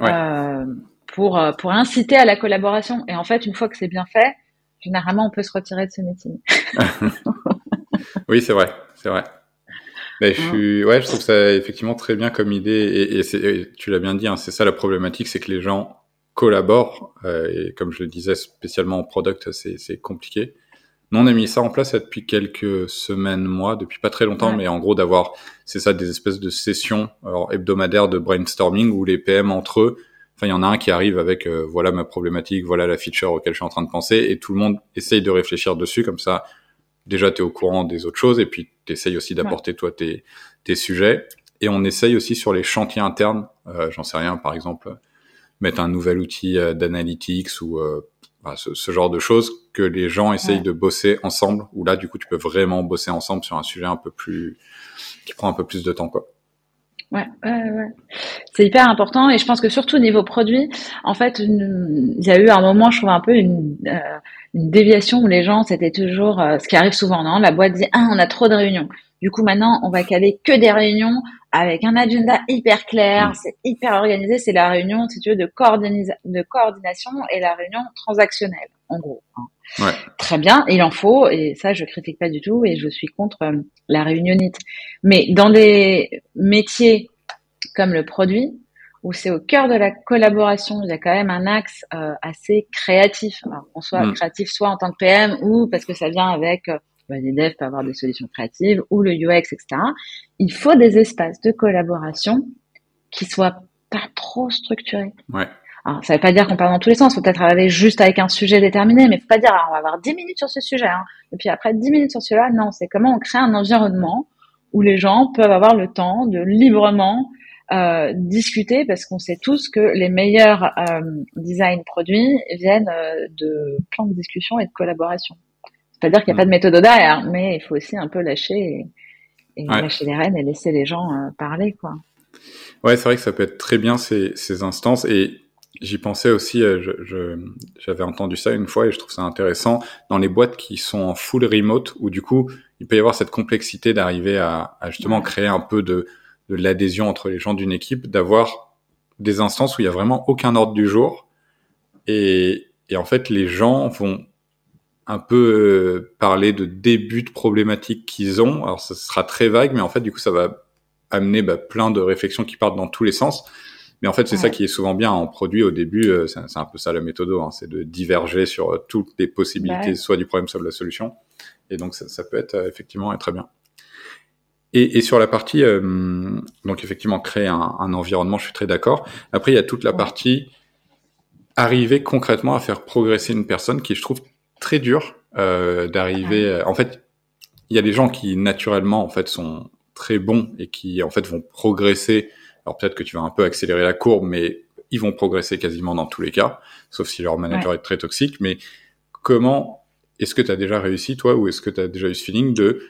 B: euh, pour pour inciter à la collaboration. Et en fait, une fois que c'est bien fait, généralement, on peut se retirer de ce meeting.
A: oui, c'est vrai, c'est vrai. Mais je suis, ouais, je trouve ça effectivement très bien comme idée, et, et, tu l'as bien dit, hein, c'est ça la problématique, c'est que les gens collaborent, euh, et comme je le disais, spécialement en product, c'est compliqué. Nous, on a mis ça en place depuis quelques semaines, mois, depuis pas très longtemps, mais en gros d'avoir, c'est ça, des espèces de sessions alors, hebdomadaires de brainstorming où les PM entre eux, enfin il y en a un qui arrive avec euh, voilà ma problématique, voilà la feature auquel je suis en train de penser, et tout le monde essaye de réfléchir dessus, comme ça déjà tu es au courant des autres choses, et puis tu essayes aussi d'apporter toi tes, tes sujets. Et on essaye aussi sur les chantiers internes, euh, j'en sais rien, par exemple, mettre un nouvel outil euh, d'analytics ou euh, bah, ce, ce, genre de choses que les gens essayent de bosser ensemble. Où là, du coup, tu peux vraiment bosser ensemble sur un sujet un peu plus qui prend un peu plus de temps, quoi.
B: Ouais, ouais, ouais. C'est hyper important et je pense que surtout au niveau produit, en fait, il y a eu un moment, je trouve un peu une, euh, une déviation où les gens, c'était toujours, euh, ce qui arrive souvent, non La boîte dit, ah, on a trop de réunions. Du coup, maintenant, on va caler que des réunions avec un agenda hyper clair, mm. c'est hyper organisé. C'est la réunion, si tu veux, de, de coordination et la réunion transactionnelle, en gros. Hein.
A: Ouais.
B: Très bien, il en faut, et ça, je critique pas du tout, et je suis contre euh, la réunionnite. Mais dans des métiers comme le produit, où c'est au cœur de la collaboration, il y a quand même un axe euh, assez créatif. Qu'on soit mm. créatif soit en tant que PM ou parce que ça vient avec euh, les devs peuvent avoir des solutions créatives ou le UX, etc. Il faut des espaces de collaboration qui soient pas trop structurés.
A: Ouais.
B: Alors, ça veut pas dire qu'on parle dans tous les sens. Faut peut-être arriver juste avec un sujet déterminé, mais faut pas dire ah, on va avoir 10 minutes sur ce sujet, hein. et puis après 10 minutes sur celui-là. Non, c'est comment on crée un environnement où les gens peuvent avoir le temps de librement euh, discuter, parce qu'on sait tous que les meilleurs euh, design produits viennent euh, de plans de discussion et de collaboration. C'est-à-dire qu'il n'y a pas de méthode derrière, mais il faut aussi un peu lâcher et, lâcher les rênes et laisser les gens euh, parler, quoi.
A: Ouais, c'est vrai que ça peut être très bien ces, ces instances. Et j'y pensais aussi. Euh, je, j'avais entendu ça une fois et je trouve ça intéressant. Dans les boîtes qui sont en full remote où du coup il peut y avoir cette complexité d'arriver à, à justement créer un peu de, de l'adhésion entre les gens d'une équipe, d'avoir des instances où il y a vraiment aucun ordre du jour. Et, et en fait les gens vont un peu euh, parler de début de problématiques qu'ils ont. Alors ça sera très vague, mais en fait du coup ça va amener bah, plein de réflexions qui partent dans tous les sens. Mais en fait c'est ça qui est souvent bien en produit au début. Euh, c'est un peu ça la méthode, hein, c'est de diverger sur euh, toutes les possibilités, soit du problème, soit de la solution. Et donc ça, ça peut être effectivement très bien. Et, et, sur la partie, donc effectivement créer un, un, environnement, je suis très d'accord. Après il y a toute la partie arriver concrètement à faire progresser une personne qui je trouve très dur euh, d'arriver. Euh, en fait, il y a des gens qui naturellement en fait sont très bons et qui en fait vont progresser. Alors peut-être que tu vas un peu accélérer la courbe, mais ils vont progresser quasiment dans tous les cas, sauf si leur manager est très toxique. Mais comment est-ce que tu as déjà réussi toi, ou est-ce que tu as déjà eu ce feeling de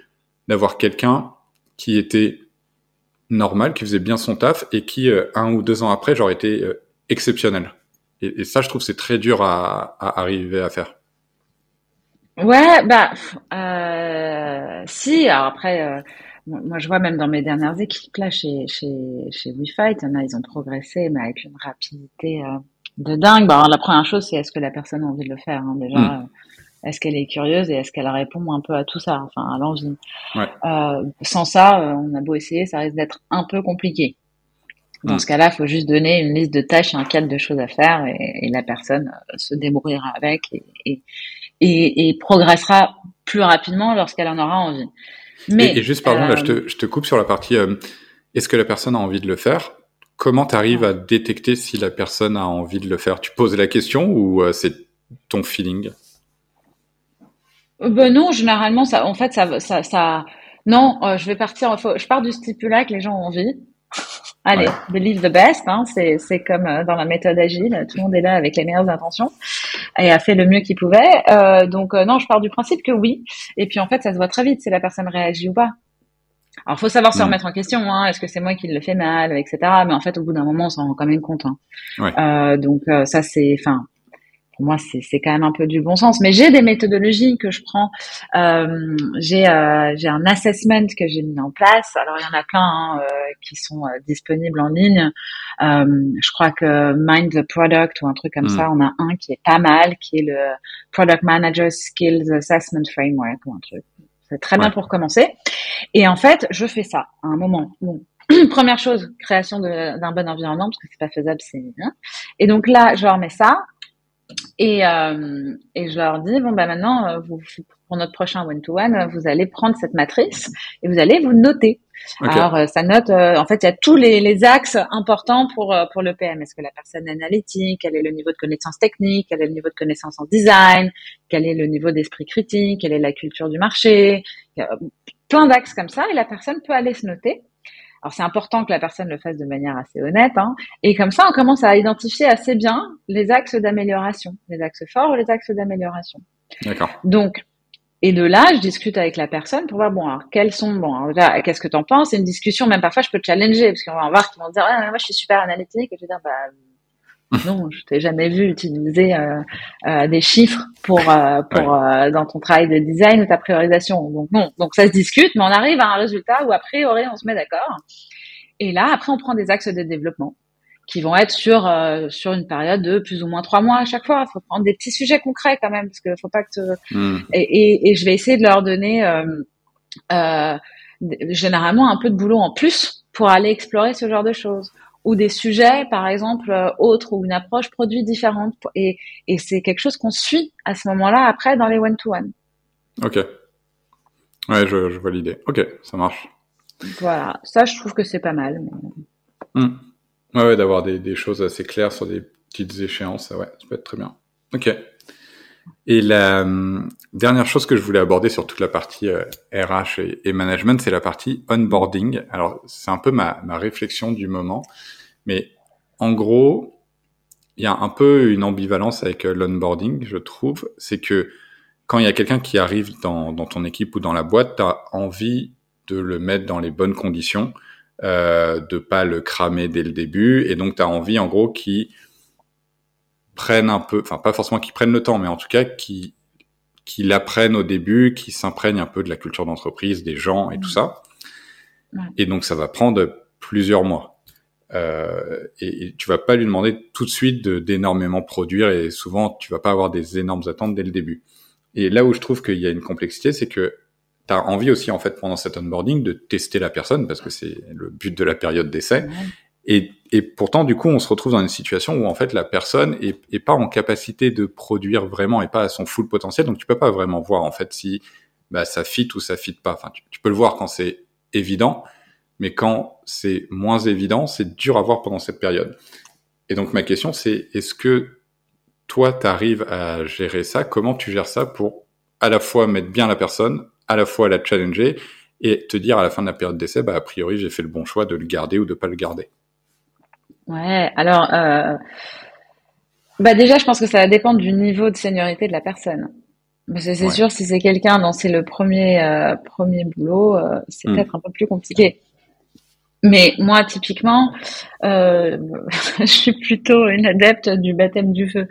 A: d'avoir quelqu'un qui était normal, qui faisait bien son taf et qui euh, un ou deux ans après, genre été euh, exceptionnel? Et, et, ça, je trouve, c'est très dur à, à arriver à faire.
B: Ouais, bah, euh, si. Alors après, euh, moi je vois même dans mes dernières équipes là chez chez chez WeFight, il y en a, ils ont progressé, mais avec une rapidité euh, de dingue. Bah, alors, la première chose, c'est est-ce que la personne a envie de le faire hein, déjà. Mm. Est-ce qu'elle est curieuse et est-ce qu'elle répond un peu à tout ça, enfin à l'envie.
A: Ouais.
B: Euh, sans ça, euh, on a beau essayer, ça risque d'être un peu compliqué. Dans mm. ce cas-là, il faut juste donner une liste de tâches et un cadre de choses à faire et, et la personne se débrouillera avec et, et et, et progressera plus rapidement lorsqu'elle en aura envie.
A: Mais, et, juste, pardon, là, je te, euh, je te coupe sur la partie euh, est-ce que la personne a envie de le faire? Comment tu arrives à détecter si la personne a envie de le faire? Tu poses la question ou euh, c'est ton feeling?
B: Ben non, généralement, ça, en fait, ça, ça, ça non, je vais partir, je pars du stipulat que les gens ont envie. Allez, believe the best, hein, c'est, comme euh, dans la méthode agile, tout le monde est là avec les meilleures intentions et a fait le mieux qu'il pouvait. Euh, donc euh, non, je pars du principe que oui. Et puis en fait, ça se voit très vite si la personne réagit ou pas. Alors, faut savoir se mm. remettre en question. Hein, Est-ce que c'est moi qui le fais mal, etc. Mais en fait, au bout d'un moment, on s'en rend quand même compte. Hein.
A: Ouais.
B: Euh, donc ça, c'est, enfin, pour moi, c'est quand même un peu du bon sens. Mais j'ai des méthodologies que je prends. Euh, j'ai euh, j'ai un assessment que j'ai mis en place. Alors, il y en a plein hein, euh, qui sont euh, disponibles en ligne. Euh, je crois que Mind the Product ou un truc comme mm. ça, on a un qui est pas mal, qui est le Product Manager Skills Assessment Framework ou un truc. C'est très bien pour commencer. Et en fait, je fais ça à un moment. Bon, première chose, création d'un bon environnement, parce que c'est pas faisable, c'est bien. Et donc là, je remets ça. Et, euh, et je leur dis bon bah maintenant euh, vous, pour notre prochain one to one vous allez prendre cette matrice et vous allez vous noter. Alors euh, ça note en fait il y a tous les, les axes importants pour pour le PM. Est-ce que la personne est analytique? Quel est le niveau de connaissance technique? Quel est le niveau de connaissance en design? Quel est le niveau d'esprit critique? Quelle est la culture du marché? Il y a Plein d'axes comme ça et la personne peut aller se noter. Alors c'est important que la personne le fasse de manière assez honnête, hein. et comme ça on commence à identifier assez bien les axes d'amélioration, les axes forts ou les axes d'amélioration.
A: D'accord.
B: Donc et de là, je discute avec la personne pour voir bon alors quels sont bon là qu'est-ce que tu en penses? C'est une discussion même parfois je peux te challenger parce qu'on va voir qu'ils vont dire ah, moi je suis super analytique et je vais dire bah non, je t'ai jamais vu utiliser euh, euh, des chiffres pour euh, pour dans ton travail de design ou ta priorisation. Donc non, donc ça se discute, mais on arrive à un résultat où a priori on se met d'accord. Et là, après, on prend des axes de développement qui vont être sur sur une période de plus ou moins trois mois à chaque fois. Il faut prendre des petits sujets concrets quand même, parce que faut pas que hmm. et, et, et, je vais essayer de leur donner généralement un peu de boulot en plus pour aller explorer ce genre de choses ou des sujets, par exemple, euh, autres ou une approche produit différente. Et, et c'est quelque chose qu'on suit à ce moment-là après dans les one-to-one.
A: Ok. Ouais, je, je vois l'idée. Ok, ça marche.
B: Voilà, ça je trouve que c'est pas mal.
A: Hmm. Ouais, ouais d'avoir des, des, choses assez claires sur des petites échéances, ouais, ça peut être très bien. Ok. Et la hum, dernière chose que je voulais aborder sur toute la partie RH euh, et, management, c'est la partie onboarding. Alors, c'est un peu ma, ma, réflexion du moment, mais en gros, il y a un peu une ambivalence avec euh, l'onboarding, je trouve. C'est que quand il y a quelqu'un qui arrive dans, dans, ton équipe ou dans la boîte, tu as envie de le mettre dans les bonnes conditions, euh, de pas le cramer dès le début, et donc tu as envie, en gros, qui prennent un peu, enfin pas forcément qu'ils prennent le temps, mais en tout cas qui qui l'apprennent au début, qui s'imprègnent un peu de la culture d'entreprise, des gens et tout ça. Et donc ça va prendre plusieurs mois. Euh, et, tu vas pas lui demander tout de suite d'énormément produire et souvent tu vas pas avoir des énormes attentes dès le début. Et là où je trouve qu'il y a une complexité, c'est que tu as envie aussi en fait pendant cet onboarding de tester la personne parce que c'est le but de la période d'essai et, et, pourtant, du coup, on se retrouve dans une situation où en fait la personne est, est, pas en capacité de produire vraiment et pas à son full potentiel. Donc, tu peux pas vraiment voir en fait si bah, ça fit ou ça fit pas. Enfin, tu, peux le voir quand c'est évident, mais quand c'est moins évident, c'est dur à voir pendant cette période. Et donc, ma question, c'est est-ce que toi, tu arrives à gérer ça? Comment tu gères ça pour à la fois mettre bien la personne, à la fois la challenger et te dire à la fin de la période d'essai, bah, a priori, j'ai fait le bon choix de le garder ou de pas le garder?
B: Ouais, alors, euh, bah déjà, je pense que ça va dépendre du niveau de seniorité de la personne. c'est sûr, si c'est quelqu'un dont c'est le premier euh, premier boulot, euh, c'est hmm. peut-être un peu plus compliqué. Mais moi, typiquement, euh, je suis plutôt une adepte du baptême du feu.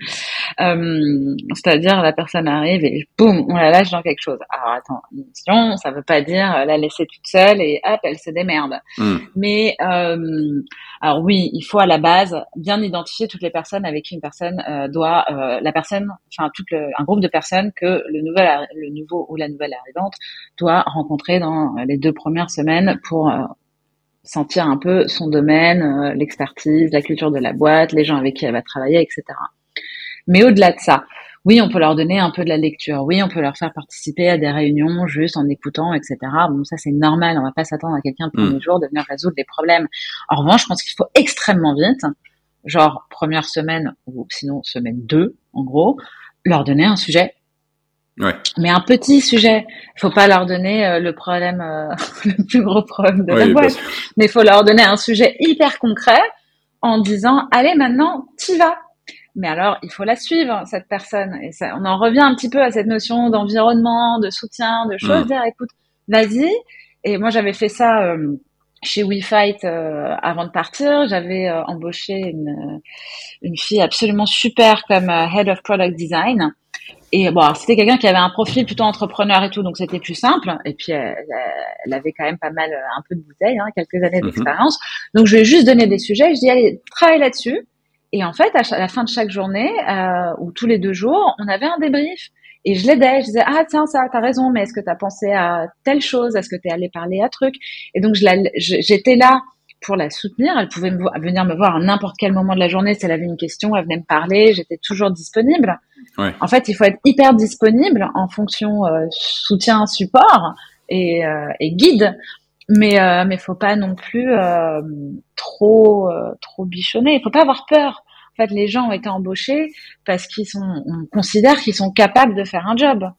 B: Euh, c'est-à-dire, la personne arrive et boum, on la lâche dans quelque chose. Alors attends, mission, ça veut pas dire la laisser toute seule et hop, elle se démerde. Hmm. Mais euh, alors oui, il faut à la base bien identifier toutes les personnes avec qui une personne euh, doit, euh, la personne, enfin tout un groupe de personnes que le nouvel, le nouveau ou la nouvelle arrivante doit rencontrer dans les deux premières semaines pour sentir un peu son domaine, euh, l'expertise, la culture de la boîte, les gens avec qui elle va travailler, etc. Mais au-delà de ça, oui, on peut leur donner un peu de la lecture. Oui, on peut leur faire participer à des réunions juste en écoutant, etc. Bon, ça c'est normal. On va pas s'attendre à quelqu'un le premier mm. jour de venir résoudre des problèmes. En revanche, je pense qu'il faut extrêmement vite, genre première semaine ou sinon semaine 2, en gros, leur donner un sujet
A: Ouais.
B: Mais un petit sujet, faut pas leur donner euh, le problème, euh, le plus gros problème de la boîte, mais il faut leur donner un sujet hyper concret en disant allez maintenant t'y vas. Mais alors il faut la suivre cette personne et ça, on en revient un petit peu à cette notion d'environnement, de soutien, de choses. Mm. Dire écoute vas-y. Et moi j'avais fait ça. Euh, chez WeFight euh, avant de partir, j'avais embauché une, une fille absolument super comme Head of Product Design et bon, c'était quelqu'un qui avait un profil plutôt entrepreneur et tout, donc c'était plus simple. Et puis elle, elle, avait quand même pas mal, un peu de bouteille, hein, quelques années mhm. d'expérience. Donc je lui ai juste donné des sujets. Je dis allez, travaille là-dessus. Et en fait, à, la fin de chaque journée euh, ou tous les deux jours, on avait un débrief. Et je l'aidais, je disais ah tiens ça t'as raison, mais est-ce que t'as pensé à telle chose, est-ce que t'es allé parler à truc Et donc j'étais là pour la soutenir. Elle pouvait venir me voir à n'importe quel moment de la journée si elle avait une question, elle venait me parler, j'étais toujours disponible En fait, il faut être hyper disponible en fonction euh, soutien, support et, euh, et guide, mais euh, mais faut pas non plus euh, trop trop bichonner. Il faut pas avoir peur. En fait, les gens ont été embauchés parce qu'ils sont, on considère qu'ils sont capables de faire un job.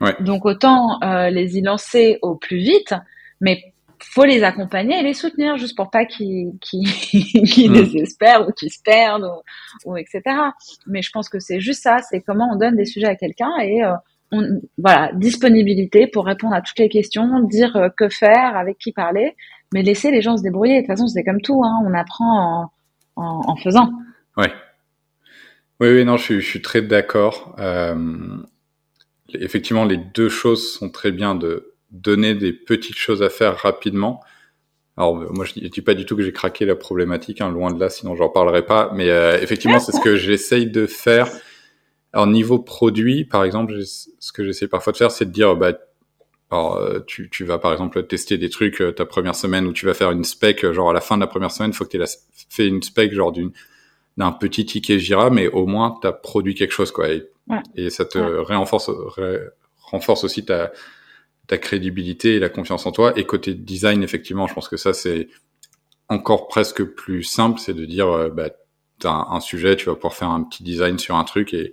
A: Ouais.
B: Donc autant les y lancer au plus vite, mais faut les accompagner et les soutenir juste pour pas qu'ils qu'ils mm. désespèrent ou qu'ils se perdent ou, etc. Mais je pense que c'est juste ça, c'est comment on donne des sujets à quelqu'un et euh, on, voilà disponibilité pour répondre à toutes les questions, dire euh, que faire, avec qui parler, mais laisser les gens se débrouiller. De toute façon, c'est comme tout, hein, on apprend en, en, en, faisant.
A: Ouais. Oui, oui, non, je suis, je suis très d'accord. Euh, effectivement, les deux choses sont très bien de donner des petites choses à faire rapidement. Alors moi je dis pas du tout que j'ai craqué la problématique, hein, loin de là, sinon j'en parlerai pas. Mais euh, effectivement c'est ce que j'essaye de faire. Alors niveau produit, par exemple, ce que j'essaie parfois de faire, c'est de dire bah alors, euh, tu, tu, vas par exemple tester des trucs euh, ta première semaine où tu vas faire une spec, genre à la fin de la première semaine, il faut que tu aies fait une spec genre d'une d'un petit ticket Jira, mais au moins tu as produit quelque chose quoi. Et, et ça te renforce, renforce aussi ta, ta crédibilité et la confiance en toi. Et côté design, effectivement, je pense que ça, c'est encore presque plus simple, c'est de dire, euh, bah, tu as un, sujet, tu vas pouvoir faire un petit design sur un truc et,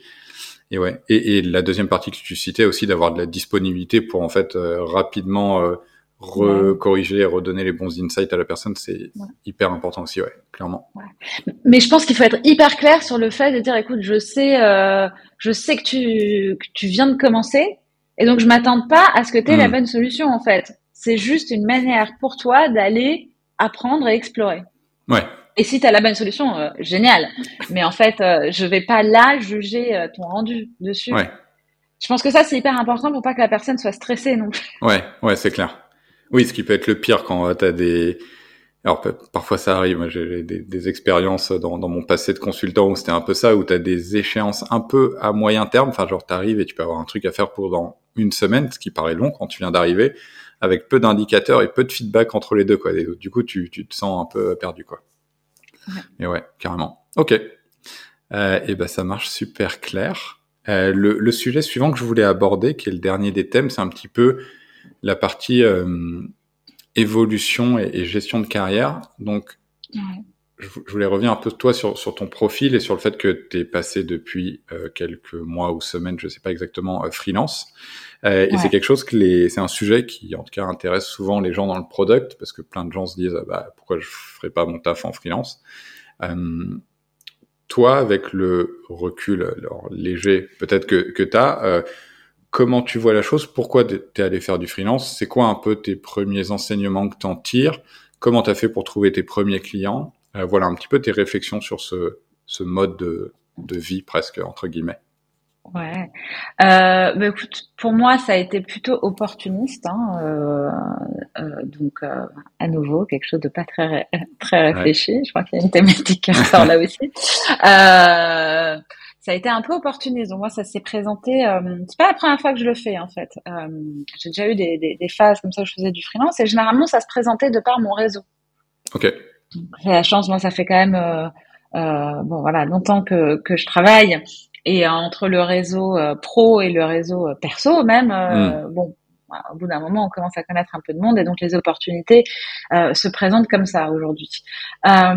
A: et ouais. Et, et la deuxième partie que tu citais aussi, d'avoir de la disponibilité pour en fait euh, rapidement euh, recorriger et redonner les bons insights à la personne, c'est hyper important aussi, ouais, clairement.
B: Ouais. Mais je pense qu'il faut être hyper clair sur le fait de dire, écoute, je sais, euh, je sais que tu, que tu viens de commencer, et donc, je m'attends pas à ce que tu aies la hmm. bonne solution, en fait. C'est juste une manière pour toi d'aller apprendre et explorer.
A: Ouais.
B: Et si tu as la bonne solution, euh, génial. Mais en fait, euh, je vais pas là juger euh, ton rendu dessus.
A: Ouais.
B: Je pense que ça, c'est hyper important pour pas que la personne soit stressée non
A: Ouais, ouais, c'est clair. Oui, ce qui peut être le pire quand tu as des alors parfois ça arrive, j'ai des, des, expériences dans, dans, mon passé de consultant où c'était un peu ça, où tu as des échéances un peu à moyen terme, enfin genre tu arrives et tu peux avoir un truc à faire pour dans une semaine, ce qui paraît long quand tu viens d'arriver, avec peu d'indicateurs et peu de feedback entre les deux. Quoi. du coup, tu, tu te sens un peu perdu. Quoi. Mais ouais, carrément. Ok. Euh, et ben ça marche super clair. Euh, le, le, sujet suivant que je voulais aborder, qui est le dernier des thèmes, c'est un petit peu la partie euh, évolution et, gestion de carrière. Donc, ouais. je, voulais revenir un peu toi sur, sur ton profil et sur le fait que tu es passé depuis euh, quelques mois ou semaines, je sais pas exactement, euh, freelance. Euh, et c'est quelque chose que les, c'est un sujet qui en tout cas intéresse souvent les gens dans le product parce que plein de gens se disent ah bah, pourquoi je ferais pas mon taf en freelance? Toi, avec le recul alors, léger peut-être que, que tu as, comment tu vois la chose Pourquoi tu es allé faire du freelance C'est quoi un peu tes premiers enseignements que tu en tires Comment tu as fait pour trouver tes premiers clients euh, Voilà un petit peu tes réflexions sur ce, ce mode de, de vie presque, entre guillemets.
B: Ouais. Euh, bah écoute, pour moi, ça a été plutôt opportuniste. Hein, euh, euh, donc, euh, à nouveau, quelque chose de pas très très réfléchi. Ouais. Je crois qu'il y a une thématique qui sort là aussi. Euh, ça a été un peu opportuniste. Donc moi, ça s'est présenté. Euh, c'est pas la première fois que je le fais en fait. Euh, j'ai déjà eu des, des, des, phases comme ça où je faisais du freelance et généralement, ça se présentait de par mon réseau.
A: Ok.
B: J'ai la chance, moi, ça fait quand même euh, bon voilà longtemps que que je travaille et entre le réseau euh, pro et le réseau euh, perso même, euh, mm. bon, au bout d'un moment, on commence à connaître un peu de monde et donc les opportunités euh, se présentent comme ça aujourd'hui. Euh,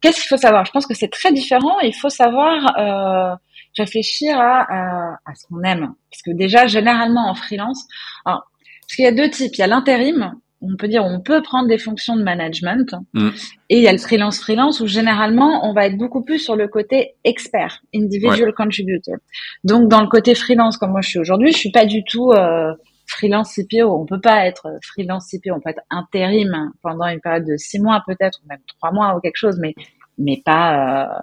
B: Qu'est-ce qu'il faut savoir? Je pense que c'est très différent. Il faut savoir euh, réfléchir à, à, à ce qu'on aime, parce que déjà généralement en freelance, alors, parce qu'il y a deux types. Il y a l'intérim on peut dire on peut prendre des fonctions de management mm. et il y a le freelance freelance où généralement on va être beaucoup plus sur le côté expert individual ouais. contributor donc dans le côté freelance comme moi je suis aujourd'hui je suis pas du tout euh, freelance CPO on peut pas être freelance CPO on peut être intérim pendant une période de six mois peut-être ou même trois mois ou quelque chose mais mais pas euh,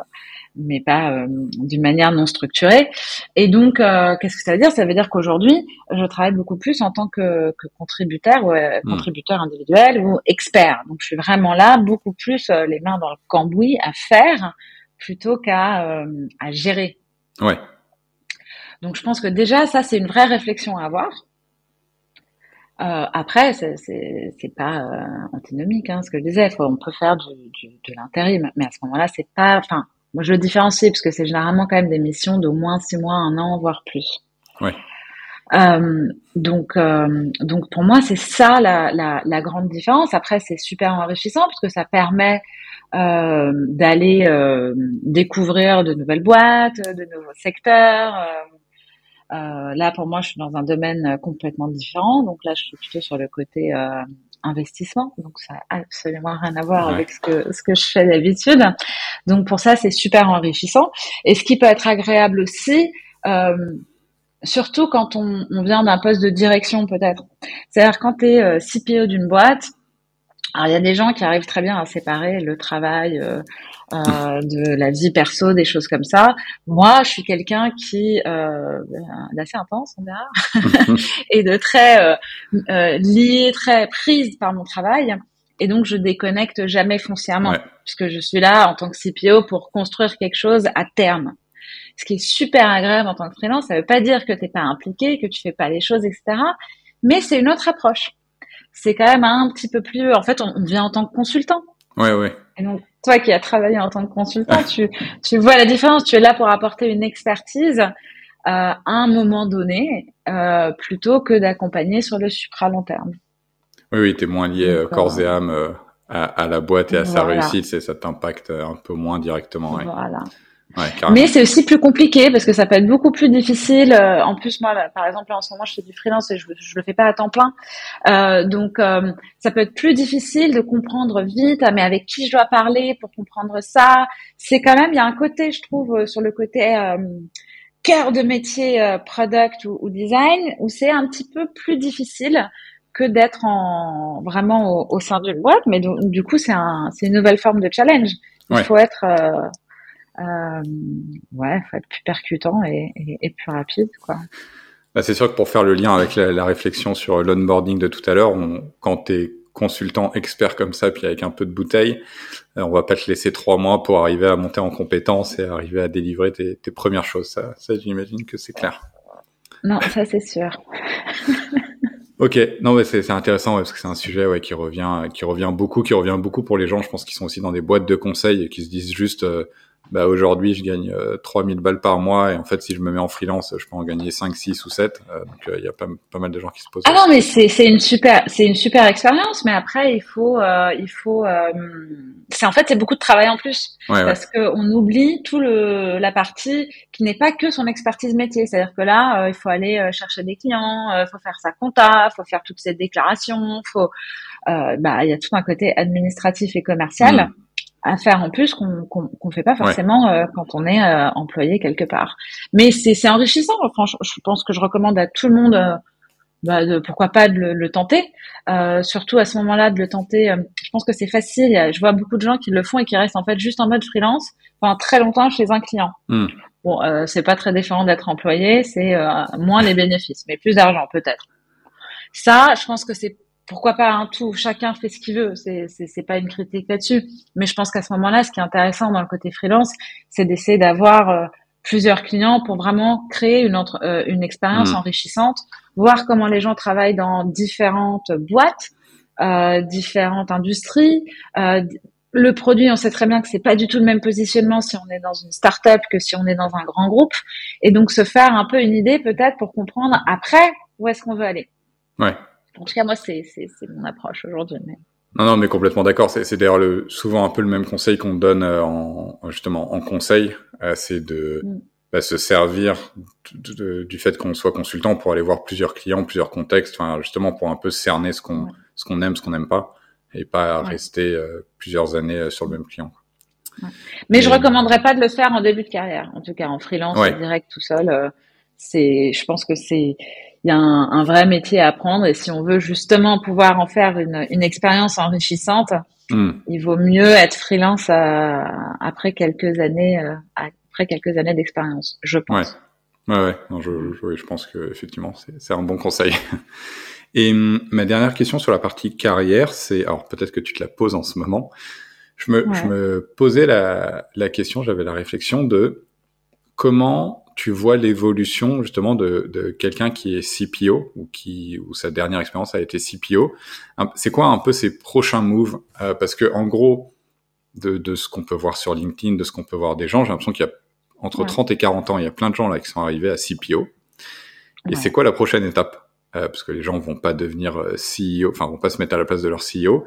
B: mais pas euh, d'une manière non structurée. Et donc, euh, qu'est-ce que ça veut dire? Ça veut dire qu'aujourd'hui, je travaille beaucoup plus en tant que, que contributeur, ou euh, contributeur individuel ou expert. Donc, je suis vraiment là, beaucoup plus les mains dans le cambouis à faire plutôt qu'à à gérer.
A: Ouais.
B: Donc, je pense que déjà, ça, c'est une vraie réflexion à avoir. Euh, après, c'est pas euh, antinomique, hein, ce que je disais. Faut, on peut faire du, du, de l'intérim, mais à ce moment-là, c'est pas. Enfin, moi je le différencie parce que c'est généralement quand même des missions d'au moins six mois, un an, voire plus.
A: Ouais.
B: Euh, donc, euh, donc pour moi, c'est ça la, la, la, grande différence. Après, c'est super enrichissant parce que ça permet euh, d'aller euh, découvrir de nouvelles boîtes, de nouveaux secteurs. Euh, là, pour moi, je suis dans un domaine complètement différent. Donc là, je suis plutôt sur le côté investissement. Donc ça a absolument rien à voir avec ce que ce que je fais d'habitude. Donc pour ça, c'est super enrichissant. Et ce qui peut être agréable aussi. Euh, surtout quand on, on vient d'un poste de direction peut-être. C'est-à-dire quand tu es euh, CPO d'une boîte, alors il y a des gens qui arrivent très bien à séparer le travail euh, euh, de la vie perso, des choses comme ça. Moi, je suis quelqu'un qui euh, d'assez intense, on dira, et de très euh, euh, lié, très prise par mon travail. Et donc, je déconnecte jamais foncièrement, puisque je suis là en tant que CPO pour construire quelque chose à terme ce qui est super agréable en tant que freelance. Ça veut pas dire que t'es pas impliqué, que tu fais pas les choses, etc. Mais c'est une autre approche. C'est quand même un petit peu plus. En fait, on, vient en tant que consultant.
A: Ouais, ouais.
B: Et donc, toi qui as travaillé en tant que consultant, tu, tu vois la différence. Tu es là pour apporter une expertise euh, à un moment donné, euh, plutôt que d'accompagner sur le supra long terme.
A: Oui, oui, tu es moins lié euh, corps et âme à, à, la boîte et à sa réussite, ça t'impacte un peu moins directement. Ouais.
B: Mais c'est aussi plus compliqué parce que ça peut être beaucoup plus difficile. Euh, en plus, moi, par exemple, en ce moment, je fais du freelance et je, je le fais pas à temps plein. Euh, donc, euh, ça peut être plus difficile de comprendre vite. Ah, mais avec qui je dois parler pour comprendre ça C'est quand même, il y a un côté, je trouve, sur le côté cœur de métier product ou, ou, design où c'est un petit peu plus difficile que d'être en vraiment au, au sein d'une boîte. Mais du, du coup, c'est un, c'est une nouvelle forme de challenge. Il faut être euh, ouais, faut être plus percutant et, et, et plus rapide, quoi.
A: Bah, c'est sûr que pour faire le lien avec la, la réflexion sur l'onboarding de tout à l'heure, quand tu es consultant expert comme ça, puis avec un peu de bouteille, euh, on va pas te laisser trois mois pour arriver à monter en compétence et arriver à délivrer tes, tes premières choses. Ça, ça j'imagine que c'est clair.
B: Non, ça c'est sûr.
A: ok, non mais c'est intéressant ouais, parce que c'est un sujet ouais, qui revient, qui revient beaucoup, qui revient beaucoup pour les gens. Je pense qu'ils sont aussi dans des boîtes de conseils et qui se disent juste, euh, bah aujourd'hui je gagne euh, 3000 balles par mois et en fait si je me mets en freelance je peux en gagner 5 6 ou 7 euh, donc il euh, y a pas, pas mal de gens qui se posent
B: Ah non mais c'est c'est une super c'est une super expérience mais après il faut euh, il faut euh, c'est en fait c'est beaucoup de travail en plus.
A: Ouais,
B: parce
A: ouais.
B: que on oublie tout le la partie qui n'est pas que son expertise métier. C'est-à-dire que là il faut aller chercher des clients il faut faire sa compta faut faire toutes ces déclarations faut bah il y a tout un côté administratif et commercial. Mmh à faire en plus qu'on qu'on qu'on fait pas forcément ouais. euh, quand on est euh, employé quelque part. Mais c'est enrichissant. Franchement, je pense que je recommande à tout le monde. Euh, bah, de, pourquoi pas de le, le tenter, surtout à ce moment-là de le tenter. Je pense que c'est facile. Je vois beaucoup de gens qui le font et qui restent en fait juste en mode freelance pendant très longtemps chez un client.
A: Mm.
B: Bon, c'est pas très différent d'être employé, c'est moins les bénéfices, mais plus d'argent peut-être. Ça, je pense que c'est pourquoi pas un tout Chacun fait ce qu'il veut. C'est c'est pas une critique là-dessus. Mais je pense qu'à ce moment-là, ce qui est intéressant dans le côté freelance, c'est d'essayer d'avoir euh, plusieurs clients pour vraiment créer une entre, euh, une expérience mmh. enrichissante, voir comment les gens travaillent dans différentes boîtes, euh, différentes industries. Euh, le produit, on sait très bien que c'est pas du tout le même positionnement si on est dans une start-up que si on est dans un grand groupe. Et donc se faire un peu une idée peut-être pour comprendre après où est-ce qu'on veut aller.
A: Ouais.
B: En tout cas, moi, c'est mon approche aujourd'hui. Mais...
A: Non, non, mais complètement d'accord. C'est d'ailleurs le, souvent un peu le même conseil qu'on donne euh, en, justement en conseil, euh, c'est de mm. bah, se servir de, de, du fait qu'on soit consultant pour aller voir plusieurs clients, plusieurs contextes, enfin justement pour un peu cerner ce qu'on ouais. ce qu'on aime, ce qu'on n'aime pas, et pas ouais. rester euh, plusieurs années sur le même client.
B: Ouais. Mais et... je recommanderais pas de le faire en début de carrière, en tout cas en freelance direct tout seul. Euh, c'est, je pense que c'est il y a un, un, vrai métier à apprendre et si on veut justement pouvoir en faire une, une expérience enrichissante, mm. il vaut mieux être freelance à, après quelques années, euh, après quelques années d'expérience, je pense.
A: Ouais, ouais, ouais. Non, je, je, je pense que effectivement c'est un bon conseil. Et ma dernière question sur la partie carrière, c'est alors peut-être que tu te la poses en ce moment. Je me, ouais. je me posais la, la question, j'avais la réflexion de comment tu vois l'évolution justement de, de quelqu'un qui est CPO ou qui ou sa dernière expérience a été CPO. C'est quoi un peu ses prochains moves? Euh, Parce que en gros, de, de ce qu'on peut voir sur LinkedIn, de ce qu'on peut voir des gens. J'ai l'impression qu'il y a entre 30 et 40 ans, il y a plein de gens là qui sont arrivés à CPO. Et c'est quoi la prochaine étape? Euh, Parce que les gens vont pas devenir euh, CEO, enfin vont pas se mettre à la place de leur CEO.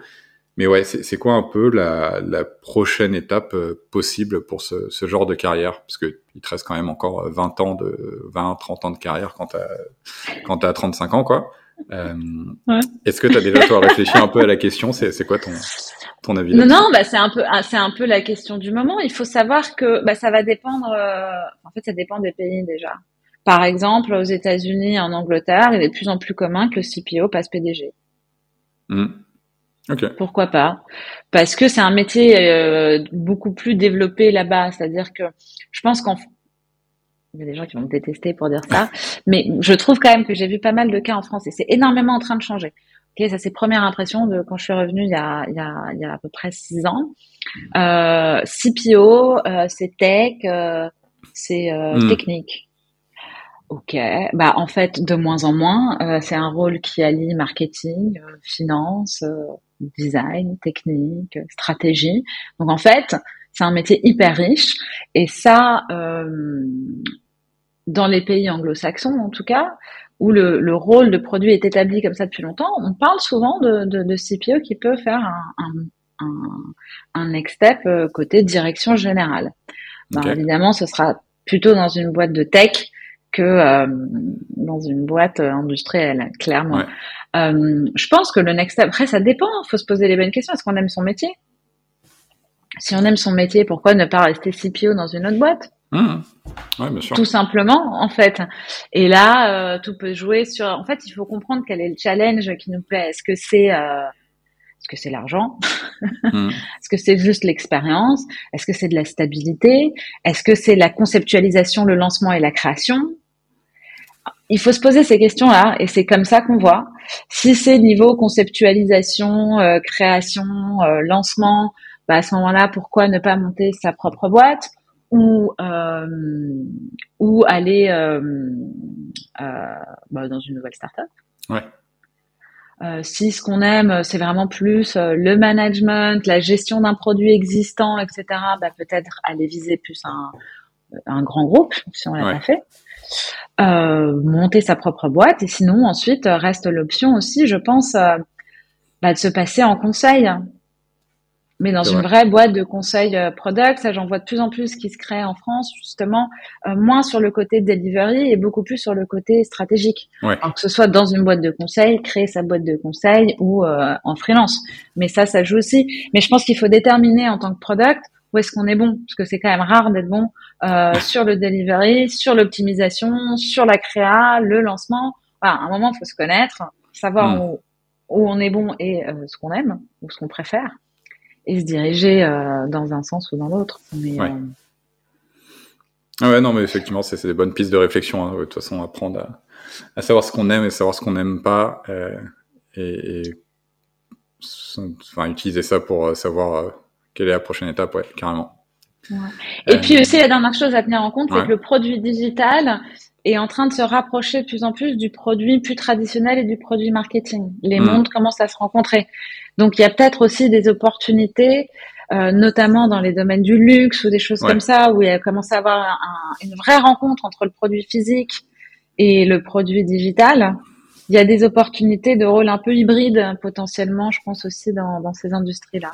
A: Mais ouais, c'est quoi un peu la, la prochaine étape euh, possible pour ce, ce, genre de carrière? Parce que il te reste quand même encore 20 ans de 20, 30 ans de carrière quand t'as quand t'as 35 ans, quoi. Euh, ouais. Est-ce que tu as déjà toi réfléchi un peu à la question? C'est quoi ton ton avis
B: Non, non, bah c'est un peu ah, c'est un peu la question du moment. Il faut savoir que bah, ça va dépendre. Euh, en fait, ça dépend des pays déjà. Par exemple, aux États-Unis, en Angleterre, il est de plus en plus commun que le CPO passe PDG.
A: Mmh.
B: Pourquoi pas? Parce que c'est un métier euh, beaucoup plus développé là-bas. C'est-à-dire que je pense qu'en il y a des gens qui vont me détester pour dire ça, mais je trouve quand même que j'ai vu pas mal de cas en France et c'est énormément en train de changer. Ok, ça c'est première impression de quand je suis revenue il y a, il y a, il y a à peu près six ans. Euh, CPO, euh, c'est tech, euh, c'est euh, hmm. technique. Ok, bah en fait de moins en moins, euh, c'est un rôle qui allie marketing, finance, design, technique, stratégie. Donc en fait, c'est un métier hyper riche et ça, euh, dans les pays anglo-saxons en tout cas, où le, le, rôle de produit est établi comme ça depuis longtemps, on parle souvent de, de, de CPO qui peut faire un, un, un, un next step euh, côté direction générale. Ben, évidemment, ce sera plutôt dans une boîte de tech que euh, dans une boîte euh, industrielle, clairement. Euh, je pense que le next step, après, ça dépend. Il faut se poser les bonnes questions. Est-ce qu'on aime son métier? Si on aime son métier, pourquoi ne pas rester CPO dans une autre boîte?
A: Mmh. Ouais, bien sûr.
B: Tout simplement, en fait. Et là, euh, tout peut jouer sur. En fait, il faut comprendre quel est le challenge qui nous plaît. Est-ce que c'est est-ce que c'est l'argent? Mmh. Est-ce que c'est juste l'expérience? Est-ce que c'est de la stabilité? Est-ce que c'est la conceptualisation, le lancement et la création? Il faut se poser ces questions-là et c'est comme ça qu'on voit. Si c'est niveau conceptualisation, euh, création, euh, lancement, bah à ce moment-là, pourquoi ne pas monter sa propre boîte ou euh, ou aller bah, dans une nouvelle startup?
A: Ouais.
B: si ce qu'on aime, c'est vraiment plus le management, la gestion d'un produit existant, etc., bah, peut-être aller viser plus un, un grand groupe si on l'a pas fait. Euh, monter sa propre boîte et sinon ensuite reste l'option aussi, je pense, euh, bah, de se passer en conseil. Mais dans une vraie boîte de conseil euh, product, ça j'en vois de plus en plus qui se crée en France justement, moins sur le côté delivery et beaucoup plus sur le côté stratégique. Alors que ce soit dans une boîte de conseil, créer sa boîte de conseil ou en freelance. Mais ça, ça joue aussi. Mais je pense qu'il faut déterminer en tant que product où est-ce qu'on est bon Parce que c'est quand même rare d'être bon euh, sur le delivery, sur l'optimisation, sur la créa, le lancement. Voilà, à un moment, il faut se connaître, savoir hmm. où, où, on est bon et euh, ce qu'on aime ou ce qu'on préfère, et se diriger euh, dans un sens ou dans l'autre.
A: Mais, ouais. Ah ouais, non, mais effectivement, c'est des bonnes pistes de réflexion. Hein. De toute façon, apprendre à, à savoir ce qu'on aime et savoir ce qu'on n'aime pas, et, et enfin, utiliser ça pour savoir quelle est la prochaine étape, ouais, carrément.
B: Ouais. Et puis aussi, la dernière chose à tenir en compte, c'est que le produit digital est en train de se rapprocher de plus en plus du produit plus traditionnel et du produit marketing. Les mmh. mondes commencent à se rencontrer. Donc, il y a peut-être aussi des opportunités, euh, notamment dans les domaines du luxe ou des choses comme ça, où il y a commencé à avoir un, une vraie rencontre entre le produit physique et le produit digital. Il y a des opportunités de rôle un peu hybride potentiellement, je pense aussi dans, dans ces industries-là.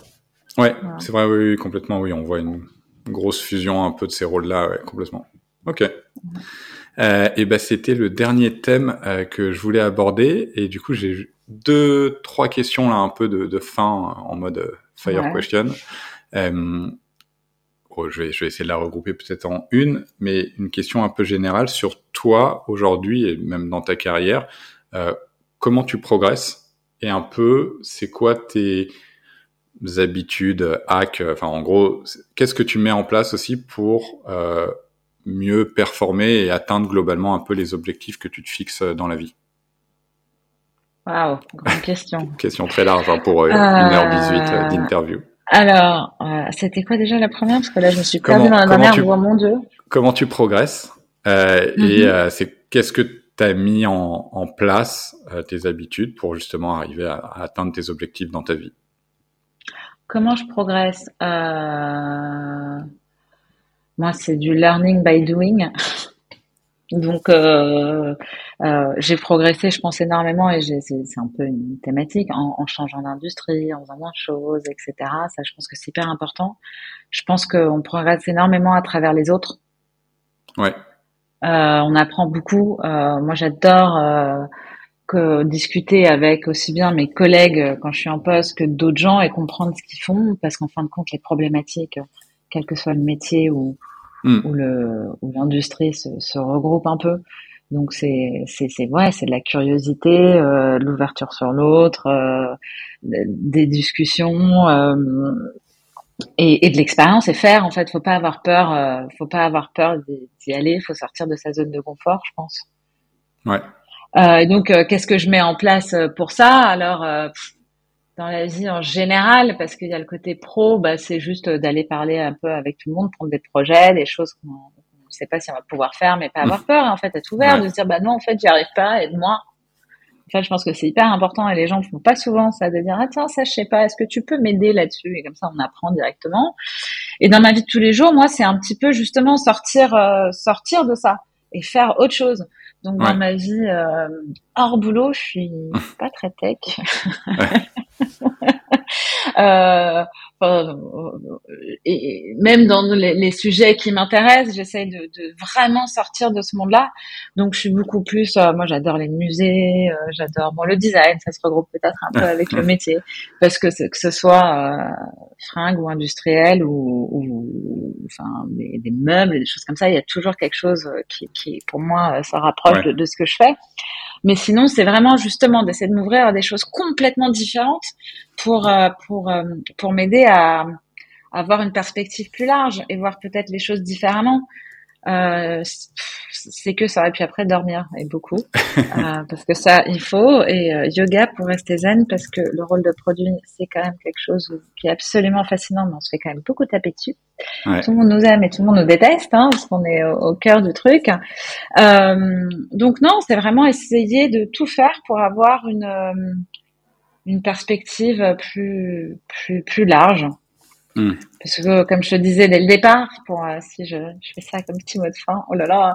A: Ouais, c'est vrai, oui, complètement, oui, on voit une grosse fusion un peu de ces rôles-là, ouais, complètement. Ok. Euh, et ben c'était le dernier thème euh, que je voulais aborder et du coup j'ai deux trois questions là un peu de, de fin en mode euh, fire question. Euh, oh, je vais je vais essayer de la regrouper peut-être en une, mais une question un peu générale sur toi aujourd'hui et même dans ta carrière. Euh, comment tu progresses? Et un peu c'est quoi tes habitudes, hacks, enfin en gros, qu'est-ce que tu mets en place aussi pour euh, mieux performer et atteindre globalement un peu les objectifs que tu te fixes dans la vie?
B: Waouh, grande question.
A: question très large hein, pour 1h18 euh, euh, d'interview.
B: Alors, euh, c'était quoi déjà la première? Parce que là, je me suis perdue dans la dernière, tu, mon Dieu.
A: Comment tu progresses euh, Et mm-hmm. c'est qu'est-ce que tu as mis en, en place tes habitudes pour justement arriver à, à atteindre tes objectifs dans ta vie?
B: Comment je progresse euh... Moi, c'est du learning by doing. Donc, euh, euh, j'ai progressé, je pense énormément, et c'est un peu une thématique en, en changeant d'industrie, en faisant moins de choses, etc. Ça, je pense que c'est hyper important. Je pense qu'on progresse énormément à travers les autres.
A: Ouais.
B: Euh, on apprend beaucoup. Moi, j'adore que discuter avec aussi bien mes collègues quand je suis en poste que d'autres gens et comprendre ce qu'ils font, parce qu'en fin de compte, les problématiques, quel que soit le métier ou mm. où le où l'industrie se, se, regroupe un peu. Donc c'est c'est c'est ouais, c'est de la curiosité, euh, l'ouverture sur l'autre, euh, des discussions euh, et, et, de l'expérience et faire en fait. Faut pas avoir peur, euh, faut pas avoir peur d'y aller. Faut sortir de sa zone de confort, je pense.
A: Ouais.
B: Euh, donc qu'est-ce que je mets en place pour ça? Alors dans la vie en général, parce qu'il y a le côté pro, bah, c'est juste d'aller parler un peu avec tout le monde, prendre des projets, des choses qu'on ne sait pas si on va pouvoir faire, mais pas avoir peur, en fait, être ouvert, de se dire, bah non, en fait, j'y arrive pas, aide-moi. En fait, je pense que c'est hyper important et les gens font pas souvent ça, de dire, ah tiens, ça, je sais pas, est-ce que tu peux m'aider là-dessus? Et comme ça, on apprend directement. Et dans ma vie de tous les jours, moi, c'est un petit peu justement sortir, euh, sortir de ça et faire autre chose. Donc dans ma vie euh, hors boulot, je suis pas très tech. euh, et même dans les, les sujets qui m'intéressent, j'essaye de, de, vraiment sortir de ce monde-là. Donc, je suis beaucoup plus. Euh, moi, j'adore les musées, euh, j'adore bon le design. Ça se regroupe peut-être un peu avec le métier, parce que que ce soit euh, fringue ou industriel ou, ou enfin des, des, meubles, des choses comme ça, il y a toujours quelque chose qui, qui pour moi, ça rapproche de, de ce que je fais. Mais sinon, c'est vraiment justement d'essayer de m'ouvrir à des choses complètement différentes pour euh, pour euh, pour m'aider à, avoir une perspective plus large et voir peut-être les choses différemment. Euh, c'est que ça. Aurait pu après dormir et beaucoup. Euh, parce que ça il faut. Et euh, yoga pour rester zen parce que le rôle de produit c'est quand même quelque chose qui est absolument fascinant mais on se fait quand même beaucoup taper dessus. Ouais. tout le monde nous aime et tout le monde nous déteste hein, parce qu'on est au, au, cœur du truc. Euh, donc non c'est vraiment essayer de tout faire pour avoir une une perspective plus plus plus large Mm. Parce que, comme je te disais dès le départ, pour euh, si je, je, fais ça comme petit mot de fin, oh là là,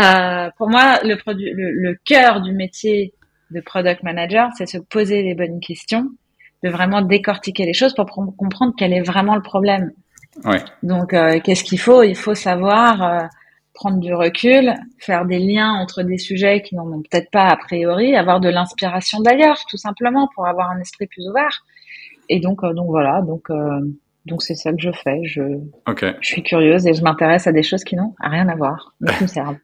B: euh, pour moi, le, produit, le, le cœur du métier de product manager, c'est se poser les bonnes questions, de vraiment décortiquer les choses pour comprendre quel est vraiment le problème.
A: Ouais.
B: Donc, euh, qu'est-ce qu'il faut? Il faut savoir prendre du recul, faire des liens entre des sujets qui n'en ont peut-être pas a priori, avoir de l'inspiration d'ailleurs, tout simplement, pour avoir un esprit plus ouvert. Et donc, donc voilà, donc donc c'est ça que je fais. Je,
A: okay.
B: je suis curieuse et je m'intéresse à des choses qui n'ont rien à voir, mais qui me servent.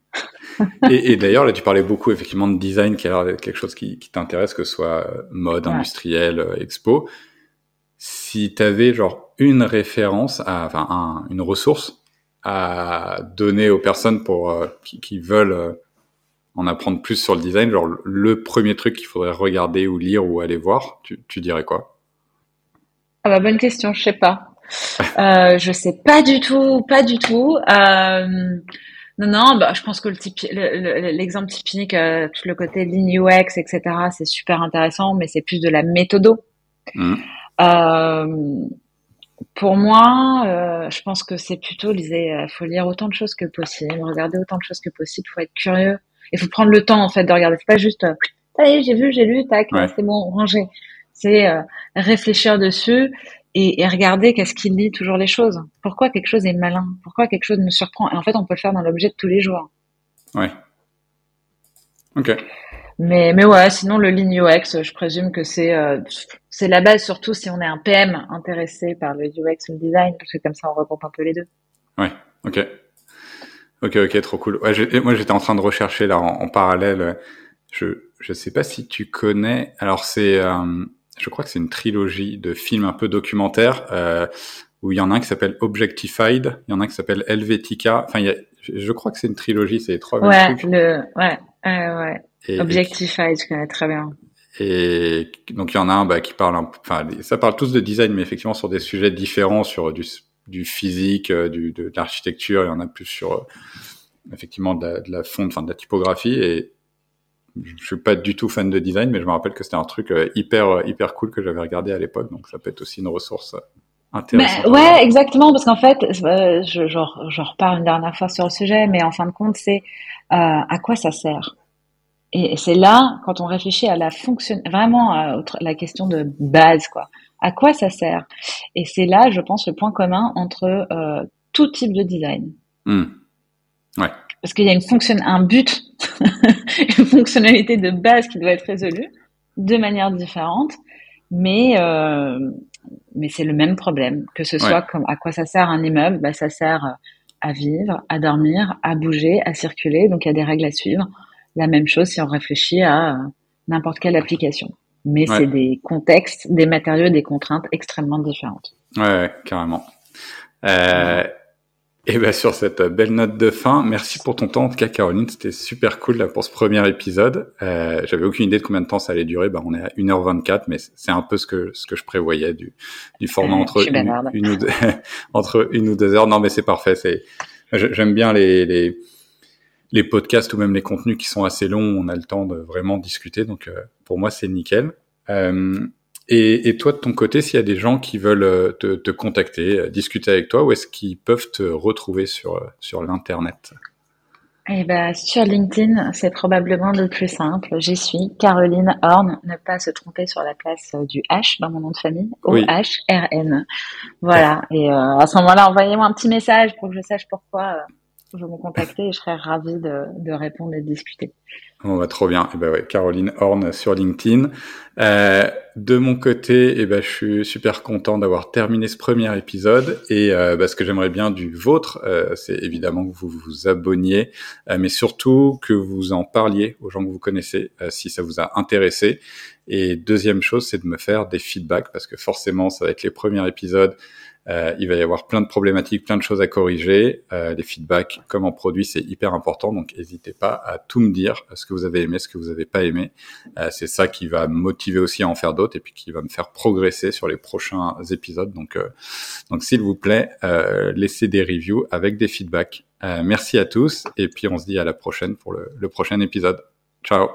A: et, et d'ailleurs, là, tu parlais beaucoup effectivement de design, qui d'être quelque chose qui, qui t'intéresse, que ce soit euh, mode, ouais. industriel, euh, expo. Si tu avais genre une référence, à, enfin un, une ressource à donner aux personnes pour euh, qui, qui, veulent euh, en apprendre plus sur le design, genre le premier truc qu'il faudrait regarder ou lire ou aller voir, tu, tu dirais quoi?
B: Ah bah bonne question, je sais pas. Euh, je sais pas du tout, pas du tout. Euh, non, non, bah, je pense que l'exemple le, typique, euh, tout le côté ligne UX, etc., c'est super intéressant, mais c'est plus de la méthodo.
A: Mmh.
B: Euh, pour moi, je pense que c'est plutôt, lisez, faut lire autant de choses que possible, regarder autant de choses que possible, faut être curieux. Il faut prendre le temps, en fait, de regarder. C'est pas juste, ça y est, j'ai vu, j'ai lu, tac, ouais. c'est bon, rangé. C'est réfléchir dessus et, et regarder qu'est-ce qui lit toujours les choses. Pourquoi quelque chose est malin? Pourquoi quelque chose me surprend? Et en fait, on peut le faire dans l'objet de tous les jours.
A: Ouais. Ok.
B: Mais, mais ouais, sinon le ligne UX, je présume que c'est euh, c'est la base, surtout si on est un PM intéressé par le UX ou le design, parce que comme ça on regroupe un peu les deux.
A: Ouais, ok. Ok, ok, trop cool. Ouais, moi j'étais en train de rechercher là en, en, parallèle. Je je sais pas si tu connais. Alors c'est euh, je crois que c'est une trilogie de films un peu documentaires euh, où il y en a un qui s'appelle Objectified, il y en a un qui s'appelle Helvetica. Enfin, il y a, je crois que c'est une trilogie, c'est les trois
B: ouais, trucs. Le, ouais, euh, ouais. Et, Objectified, je connais très bien.
A: Et donc il y en a un bah, qui parle, enfin ça parle tous de design, mais effectivement sur des sujets différents, sur du, du physique, euh, du, de, de l'architecture. Il y en a plus sur euh, effectivement de la, de la fonte, enfin de la typographie. Et je suis pas du tout fan de design, mais je me rappelle que c'était un truc euh, hyper hyper cool que j'avais regardé à l'époque, donc ça peut être aussi une ressource
B: intéressant. ouais, exactement, parce qu'en fait, euh, je, je, je, repars une dernière fois sur le sujet, mais en fin de compte, c'est euh, à quoi ça sert? Et c'est là, quand on réfléchit à la fonction, vraiment à la question de base, quoi. À quoi ça sert? Et c'est là, je pense, le point commun entre euh, tout type de design.
A: Hmm. Ouais.
B: Parce qu'il y a une fonction, un but, une fonctionnalité de base qui doit être résolue de manière différente, mais euh, mais c'est le même problème. Que ce soit comme à quoi ça sert un immeuble, bah, ça sert à vivre, à dormir, à bouger, à circuler. Donc il y a des règles à suivre. La même chose si on réfléchit à n'importe quelle application. Mais c'est des contextes, des matériaux, des contraintes extrêmement différentes.
A: Ouais, carrément. Euh, et bien sur cette belle note de fin, merci pour ton temps en tout cas Caroline, c'était super cool là pour ce premier épisode. Euh, J'avais aucune idée de combien de temps ça allait durer, ben, on est à 1h24 mais c'est un peu ce que ce que je prévoyais du, du format entre une, ou deux, entre une ou deux heures. Non mais c'est parfait, c'est j'aime bien les, les les podcasts ou même les contenus qui sont assez longs, on a le temps de vraiment discuter donc euh, pour moi c'est nickel. Euh, et, et, toi, de ton côté, s'il y a des gens qui veulent euh, te, te contacter, euh, discuter avec toi, où est-ce qu'ils peuvent te retrouver sur, euh, sur l'Internet?
B: Eh ben, sur LinkedIn, c'est probablement le plus simple. J'y suis, Caroline Horn. Ne pas se tromper sur la place du H dans mon nom de famille. O-H-R-N. Voilà. Et euh, à ce moment-là, envoyez-moi un petit message pour que je sache pourquoi je vous contacter et je serais ravie de, de répondre et de discuter.
A: On va trop bien. Eh ben ouais, Caroline Horn sur LinkedIn. Euh, de mon côté, eh ben je suis super content d'avoir terminé ce premier épisode. Et euh, bah, ce que j'aimerais bien du vôtre, euh, c'est évidemment que vous vous abonniez, euh, mais surtout que vous en parliez aux gens que vous connaissez, si ça vous a intéressé. Et deuxième chose, c'est de me faire des feedbacks parce que forcément, ça va être les premiers épisodes. Euh, il va y avoir plein de problématiques, plein de choses à corriger. Euh, les feedbacks, comme en produit, c'est hyper important. Donc, n'hésitez pas à tout me dire, ce que vous avez aimé, ce que vous n'avez pas aimé. Euh, c'est ça qui va me motiver aussi à en faire d'autres et puis qui va me faire progresser sur les prochains épisodes. Donc, euh, donc s'il vous plaît, euh, laissez des reviews avec des feedbacks. merci à tous et puis on se dit à la prochaine pour le, le prochain épisode. Ciao